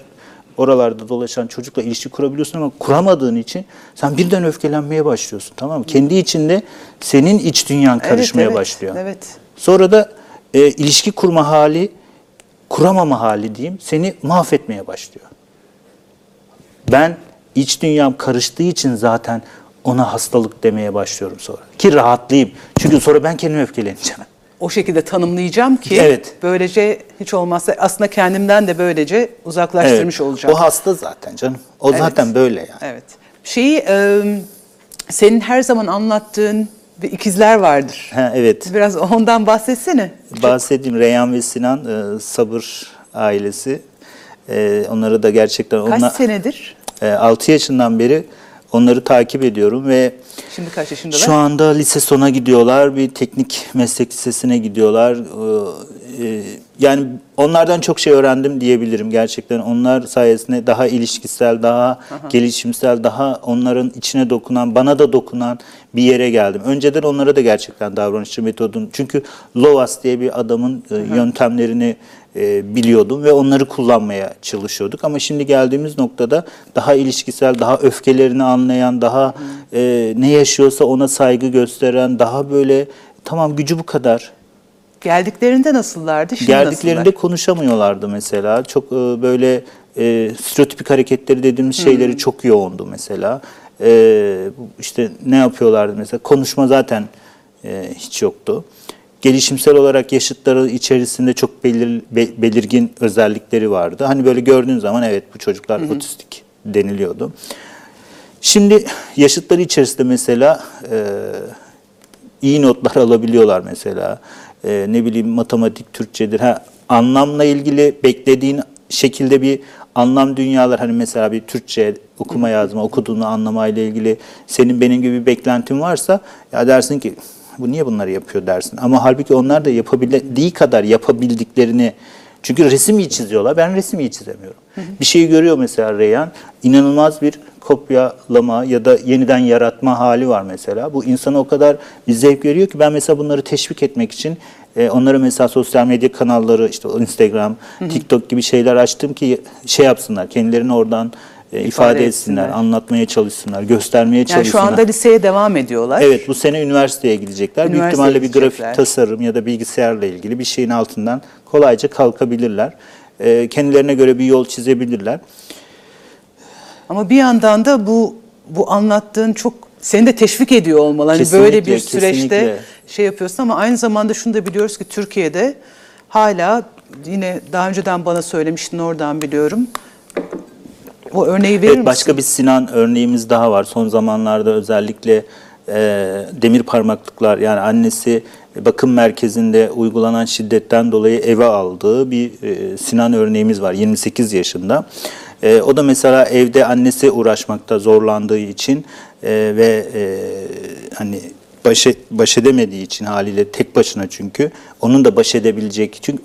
[SPEAKER 2] oralarda dolaşan çocukla ilişki kurabiliyorsun ama kuramadığın için sen birden öfkelenmeye başlıyorsun tamam mı? Kendi içinde senin iç dünyan
[SPEAKER 1] Evet,
[SPEAKER 2] karışmaya
[SPEAKER 1] evet,
[SPEAKER 2] başlıyor.
[SPEAKER 1] Evet.
[SPEAKER 2] Sonra da e, ilişki kurma hali, kuramama hali diyeyim seni mahvetmeye başlıyor. Ben iç dünyam karıştığı için zaten ona hastalık demeye başlıyorum sonra. Ki rahatlayayım. Çünkü sonra ben kendim öfkeleneceğim.
[SPEAKER 1] O şekilde tanımlayacağım ki
[SPEAKER 2] Evet.
[SPEAKER 1] böylece hiç olmazsa aslında kendimden de böylece uzaklaştırmış olacağım.
[SPEAKER 2] O hasta zaten canım. O
[SPEAKER 1] Evet.
[SPEAKER 2] zaten böyle yani.
[SPEAKER 1] Evet. Şeyi e, senin her zaman anlattığın bir ikizler vardır.
[SPEAKER 2] Ha, evet.
[SPEAKER 1] Biraz ondan bahsetsene.
[SPEAKER 2] Bahsedeyim Reyhan ve Sinan e, sabır ailesi. E, onları da gerçekten
[SPEAKER 1] Kaç
[SPEAKER 2] onlar,
[SPEAKER 1] senedir?
[SPEAKER 2] 6 yaşından beri onları takip ediyorum ve
[SPEAKER 1] Şimdi kaç yaşındalar?
[SPEAKER 2] şu anda lise sona gidiyorlar. Bir teknik meslek lisesine gidiyorlar. Ee, e, Yani onlardan çok şey öğrendim diyebilirim gerçekten. Onlar sayesinde daha ilişkisel, daha gelişimsel, daha onların içine dokunan, bana da dokunan bir yere geldim. Önceden onlara da gerçekten davranışçı metodun. Çünkü Lovas diye bir adamın e, yöntemlerini e, biliyordum ve onları kullanmaya çalışıyorduk. Ama şimdi geldiğimiz noktada daha ilişkisel, daha öfkelerini anlayan, daha e, ne yaşıyorsa ona saygı gösteren, daha böyle tamam gücü bu kadar.
[SPEAKER 1] Geldiklerinde nasıllardı? Şimdi
[SPEAKER 2] Geldiklerinde
[SPEAKER 1] nasıllar?
[SPEAKER 2] konuşamıyorlardı mesela. Çok e, böyle e, stereotipik hareketleri dediğimiz şeyleri çok yoğundu mesela. E, işte ne yapıyorlardı mesela? Konuşma zaten e, hiç yoktu. Gelişimsel olarak yaşıtları içerisinde çok belir, be- belirgin özellikleri vardı. Hani böyle gördüğün zaman evet bu çocuklar otistik deniliyordu. Şimdi yaşıtları içerisinde mesela e, iyi notlar <laughs> alabiliyorlar mesela. E, ne bileyim matematik, Türkçedir. Ha, anlamla ilgili beklediğin şekilde bir anlam dünyalar hani mesela bir Türkçe okuma yazma okuduğunu anlamayla ilgili senin benim gibi bir beklentin varsa ya dersin ki bu niye bunları yapıyor dersin. Ama halbuki onlar da yapabildiği kadar yapabildiklerini çünkü resim iyi çiziyorlar. Ben resim iyi çizemiyorum. Bir şeyi görüyor mesela Reyhan. inanılmaz bir kopyalama ya da yeniden yaratma hali var mesela. Bu insana o kadar bir zevk veriyor ki ben mesela bunları teşvik etmek için e, onlara mesela sosyal medya kanalları işte Instagram, TikTok gibi şeyler açtım ki şey yapsınlar. Kendilerini oradan e, ifade, etsinler,
[SPEAKER 1] etsinler.
[SPEAKER 2] anlatmaya çalışsınlar, göstermeye
[SPEAKER 1] Yani
[SPEAKER 2] çalışsınlar.
[SPEAKER 1] şu anda liseye devam ediyorlar.
[SPEAKER 2] Evet bu sene üniversiteye gidecekler. Büyük
[SPEAKER 1] Üniversiteye
[SPEAKER 2] ihtimalle bir
[SPEAKER 1] gidecekler.
[SPEAKER 2] grafik tasarım ya da bilgisayarla ilgili bir şeyin altından kolayca kalkabilirler. Ee, kendilerine göre bir yol çizebilirler.
[SPEAKER 1] Ama bir yandan da bu bu anlattığın çok seni de teşvik ediyor olmalı. Hani böyle bir süreçte
[SPEAKER 2] kesinlikle.
[SPEAKER 1] şey yapıyorsun ama aynı zamanda şunu da biliyoruz ki Türkiye'de hala yine daha önceden bana söylemiştin oradan biliyorum. O örneği verir
[SPEAKER 2] Evet, başka
[SPEAKER 1] misin?
[SPEAKER 2] bir Sinan örneğimiz daha var. Son zamanlarda özellikle e, demir parmaklıklar yani annesi bakım merkezinde uygulanan şiddetten dolayı eve aldığı bir e, Sinan örneğimiz var 28 yaşında. E, o da mesela evde annesi uğraşmakta zorlandığı için e, ve e, hani baş, et- baş edemediği için haliyle tek başına çünkü onun da baş edebilecek. Çünkü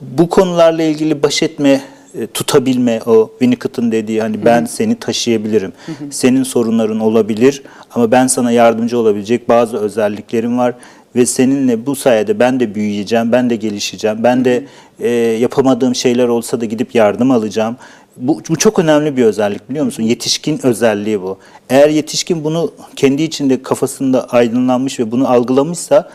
[SPEAKER 2] bu konularla ilgili baş etme, e, tutabilme o Winnicott'ın dediği hani ben seni taşıyabilirim. Senin sorunların olabilir ama ben sana yardımcı olabilecek bazı özelliklerim var. ve seninle bu sayede ben de büyüyeceğim, ben de gelişeceğim, ben de e, yapamadığım şeyler olsa da gidip yardım alacağım. Bu, bu çok önemli bir özellik biliyor musun? Yetişkin özelliği bu. Eğer yetişkin bunu kendi içinde kafasında aydınlanmış ve bunu algılamışsa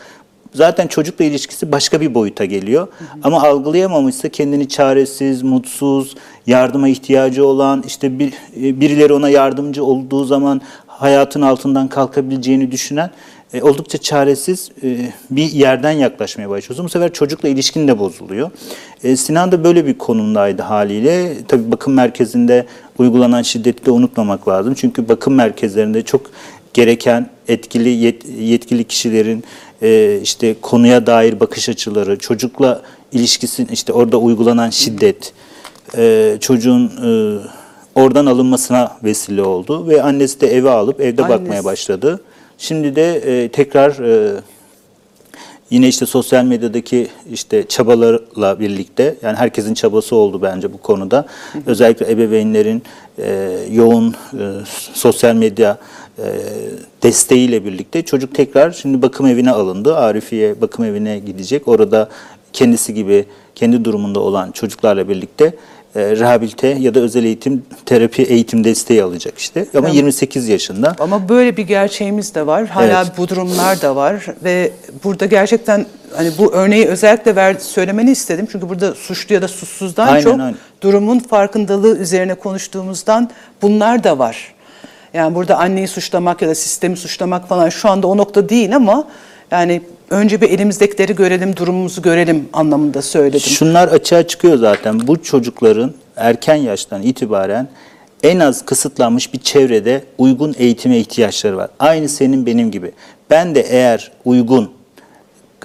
[SPEAKER 2] zaten çocukla ilişkisi başka bir boyuta geliyor. Ama algılayamamışsa kendini çaresiz, mutsuz, yardıma ihtiyacı olan, işte bir e, birileri ona yardımcı olduğu zaman hayatın altından kalkabileceğini düşünen e, oldukça çaresiz e, bir yerden yaklaşmaya başlıyorsun. Bu sefer çocukla ilişkin de bozuluyor. E, Sinan da böyle bir konumdaydı haliyle. Tabii bakım merkezinde uygulanan şiddeti de unutmamak lazım. Çünkü bakım merkezlerinde çok gereken etkili yet- yetkili kişilerin e, işte konuya dair bakış açıları, çocukla ilişkisin işte orada uygulanan şiddet, e, çocuğun e, oradan alınmasına vesile oldu ve annesi de eve alıp evde
[SPEAKER 1] Annesi.
[SPEAKER 2] bakmaya başladı. Şimdi de e, tekrar e, yine işte sosyal medyadaki işte çabalarla birlikte yani herkesin çabası oldu bence bu konuda. Özellikle ebeveynlerin e, yoğun e, sosyal medya desteğiyle birlikte çocuk tekrar şimdi bakım evine alındı. Arifiye bakım evine gidecek. Orada kendisi gibi kendi durumunda olan çocuklarla birlikte e, rehabilite ya da özel eğitim, terapi eğitim desteği alacak işte. Ama 28 yaşında.
[SPEAKER 1] Ama böyle bir gerçeğimiz de var. Hala
[SPEAKER 2] Evet.
[SPEAKER 1] bu durumlar da var ve burada gerçekten hani bu örneği özellikle ver, söylemeni istedim. Çünkü burada suçlu ya da suçsuzdan
[SPEAKER 2] Aynen,
[SPEAKER 1] çok
[SPEAKER 2] aynen.
[SPEAKER 1] durumun farkındalığı üzerine konuştuğumuzdan bunlar da var. Yani burada anneyi suçlamak ya da sistemi suçlamak falan şu anda o nokta değil ama yani önce bir elimizdekileri görelim, durumumuzu görelim anlamında söyledim.
[SPEAKER 2] Şunlar açığa çıkıyor zaten. Bu çocukların erken yaştan itibaren en az kısıtlanmış bir çevrede uygun eğitime ihtiyaçları var. Aynı senin benim gibi. Ben de eğer uygun,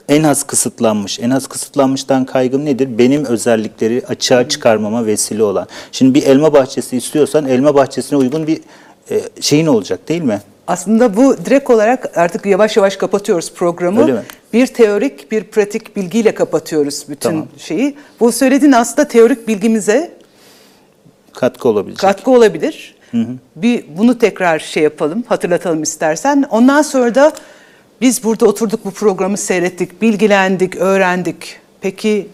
[SPEAKER 2] en az kısıtlanmış, en az kısıtlanmıştan kaygım nedir? Benim özellikleri açığa çıkarmama vesile olan. Şimdi bir elma bahçesi istiyorsan elma bahçesine uygun bir şeyin olacak değil mi?
[SPEAKER 1] Aslında bu direkt olarak artık yavaş yavaş kapatıyoruz programı.
[SPEAKER 2] Öyle mi?
[SPEAKER 1] Bir teorik, bir pratik bilgiyle kapatıyoruz bütün
[SPEAKER 2] Tamam.
[SPEAKER 1] şeyi. Bu söylediğin aslında teorik bilgimize
[SPEAKER 2] Katkı olabilecek.
[SPEAKER 1] katkı olabilir. Bir bunu tekrar şey yapalım, hatırlatalım istersen. Ondan sonra da biz burada oturduk bu programı seyrettik, bilgilendik, öğrendik. Peki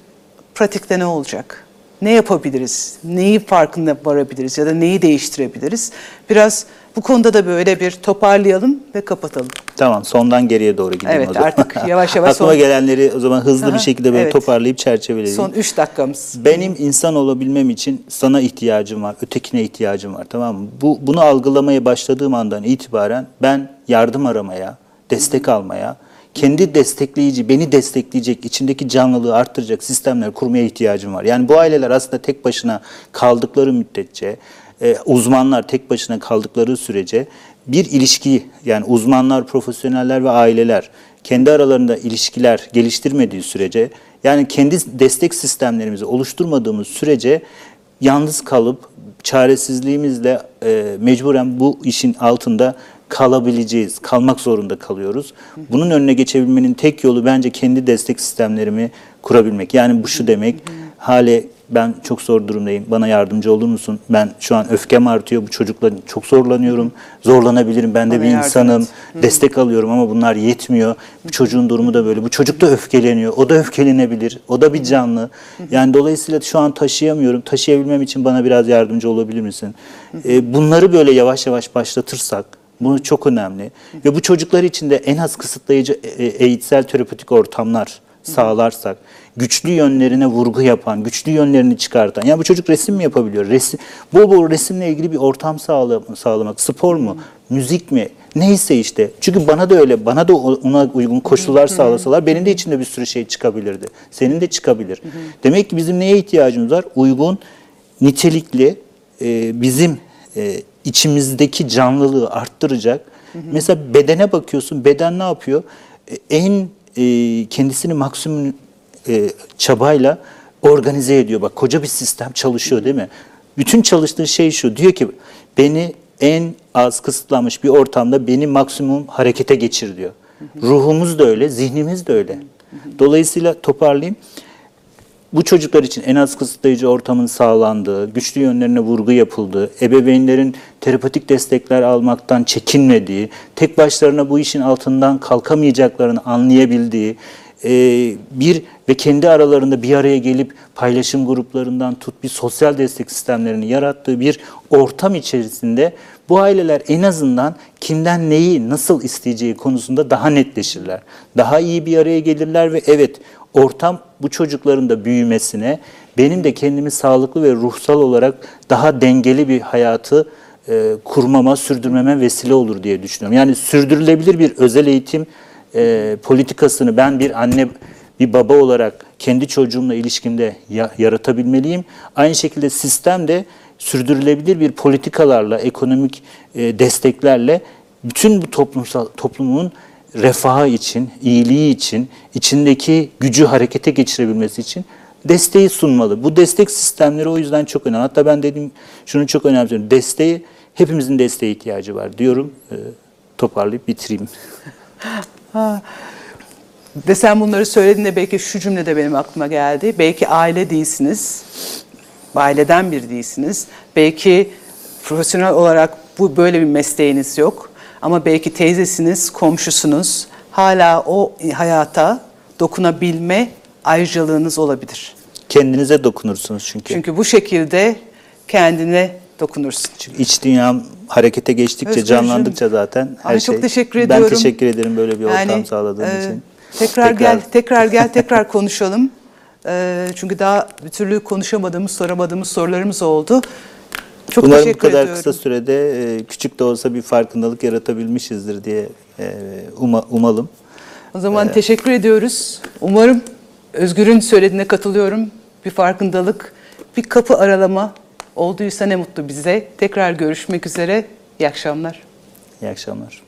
[SPEAKER 1] pratikte ne olacak? Ne yapabiliriz? Neyi farkında varabiliriz ya da neyi değiştirebiliriz? Biraz bu konuda da böyle bir toparlayalım ve kapatalım.
[SPEAKER 2] Tamam sondan geriye doğru gidelim
[SPEAKER 1] Evet,
[SPEAKER 2] o zaman.
[SPEAKER 1] artık yavaş yavaş <laughs>
[SPEAKER 2] Aklıma
[SPEAKER 1] son-
[SPEAKER 2] gelenleri o zaman hızlı
[SPEAKER 1] Aha,
[SPEAKER 2] bir şekilde böyle
[SPEAKER 1] evet.
[SPEAKER 2] toparlayıp çerçeveleyeyim.
[SPEAKER 1] Son 3 dakikamız.
[SPEAKER 2] Benim insan olabilmem için sana ihtiyacım var, ötekine ihtiyacım var tamam mı? Bu, bunu algılamaya başladığım andan itibaren ben yardım aramaya, destek almaya, kendi destekleyici, beni destekleyecek, içindeki canlılığı arttıracak sistemler kurmaya ihtiyacım var. Yani bu aileler aslında tek başına kaldıkları müddetçe, e, uzmanlar tek başına kaldıkları sürece bir ilişki yani uzmanlar, profesyoneller ve aileler kendi aralarında ilişkiler geliştirmediği sürece yani kendi destek sistemlerimizi oluşturmadığımız sürece yalnız kalıp çaresizliğimizle e, mecburen bu işin altında kalabileceğiz, kalmak zorunda kalıyoruz. Bunun önüne geçebilmenin tek yolu bence kendi destek sistemlerimi kurabilmek. Yani bu şu demek, hale ben çok zor durumdayım, bana yardımcı olur musun? Ben şu an öfkem artıyor, bu çocukla çok zorlanıyorum, zorlanabilirim, ben de
[SPEAKER 1] Bana
[SPEAKER 2] bir
[SPEAKER 1] yardım
[SPEAKER 2] insanım,
[SPEAKER 1] et.
[SPEAKER 2] destek alıyorum ama bunlar yetmiyor. Bu çocuğun durumu da böyle, bu çocuk da öfkeleniyor, o da öfkelenebilir, o da bir canlı. Yani dolayısıyla şu an taşıyamıyorum, taşıyabilmem için bana biraz yardımcı olabilir misin? Ee, bunları böyle yavaş yavaş başlatırsak, bu çok önemli. Ve bu çocuklar için de en az kısıtlayıcı e, e, eğitsel terapötik ortamlar sağlarsak, güçlü yönlerine vurgu yapan, güçlü yönlerini çıkartan. Yani bu çocuk resim mi yapabiliyor? Resim, bol bol resimle ilgili bir ortam sağla, sağlamak. Spor mu? Müzik mi? Neyse işte. Çünkü bana da öyle, bana da ona uygun koşullar sağlasalar benim de içinde bir sürü şey çıkabilirdi. Senin de çıkabilir. Demek ki bizim neye ihtiyacımız var? Uygun, nitelikli, e, bizim e, içimizdeki canlılığı arttıracak. Mesela bedene bakıyorsun, beden ne yapıyor? E, en e, kendisini maksimum e, çabayla organize ediyor. Bak koca bir sistem çalışıyor değil mi? Bütün çalıştığı şey şu. Diyor ki beni en az kısıtlanmış bir ortamda beni maksimum harekete geçir diyor. Ruhumuz da öyle, zihnimiz de öyle. Dolayısıyla toparlayayım bu çocuklar için en az kısıtlayıcı ortamın sağlandığı, güçlü yönlerine vurgu yapıldığı, ebeveynlerin terapetik destekler almaktan çekinmediği, tek başlarına bu işin altından kalkamayacaklarını anlayabildiği, e, bir ve kendi aralarında bir araya gelip paylaşım gruplarından tut bir sosyal destek sistemlerini yarattığı bir ortam içerisinde bu aileler en azından kimden neyi nasıl isteyeceği konusunda daha netleşirler. Daha iyi bir araya gelirler ve evet ortam bu çocukların da büyümesine, benim de kendimi sağlıklı ve ruhsal olarak daha dengeli bir hayatı e, kurmama, sürdürmeme vesile olur diye düşünüyorum. Yani sürdürülebilir bir özel eğitim e, politikasını ben bir anne, bir baba olarak kendi çocuğumla ilişkimde ya- yaratabilmeliyim. Aynı şekilde sistem de sürdürülebilir bir politikalarla, ekonomik e, desteklerle bütün bu toplumsal toplumun refahı için, iyiliği için, içindeki gücü harekete geçirebilmesi için desteği sunmalı. Bu destek sistemleri o yüzden çok önemli. Hatta ben dedim şunu çok önemsiyorum. Desteği, hepimizin desteğe ihtiyacı var diyorum. E, toparlayıp bitireyim. <laughs>
[SPEAKER 1] Ve sen bunları söylediğinde belki şu cümle de benim aklıma geldi. Belki aile değilsiniz, aileden bir değilsiniz. Belki profesyonel olarak bu böyle bir mesleğiniz yok. Ama belki teyzesiniz, komşusunuz. Hala o hayata dokunabilme ayrıcalığınız olabilir.
[SPEAKER 2] Kendinize dokunursunuz çünkü.
[SPEAKER 1] Çünkü bu şekilde kendine dokunursun.
[SPEAKER 2] İç dünyam harekete geçtikçe,
[SPEAKER 1] Özgürcüğüm.
[SPEAKER 2] canlandıkça zaten her
[SPEAKER 1] Ay,
[SPEAKER 2] şey.
[SPEAKER 1] çok teşekkür
[SPEAKER 2] Ben
[SPEAKER 1] ediyorum.
[SPEAKER 2] teşekkür ederim böyle bir ortam sağladığın
[SPEAKER 1] e,
[SPEAKER 2] için.
[SPEAKER 1] Tekrar, gel, tekrar gel, <laughs> tekrar konuşalım. E, çünkü daha bir türlü konuşamadığımız, soramadığımız sorularımız oldu. Çok
[SPEAKER 2] Umarım bu kadar
[SPEAKER 1] ediyorum.
[SPEAKER 2] kısa sürede e, küçük de olsa bir farkındalık yaratabilmişizdir diye e, umalım.
[SPEAKER 1] O zaman ee, teşekkür ediyoruz. Umarım Özgür'ün söylediğine katılıyorum. Bir farkındalık, bir kapı aralama olduysa ne mutlu bize. Tekrar görüşmek üzere. İyi akşamlar.
[SPEAKER 2] İyi akşamlar.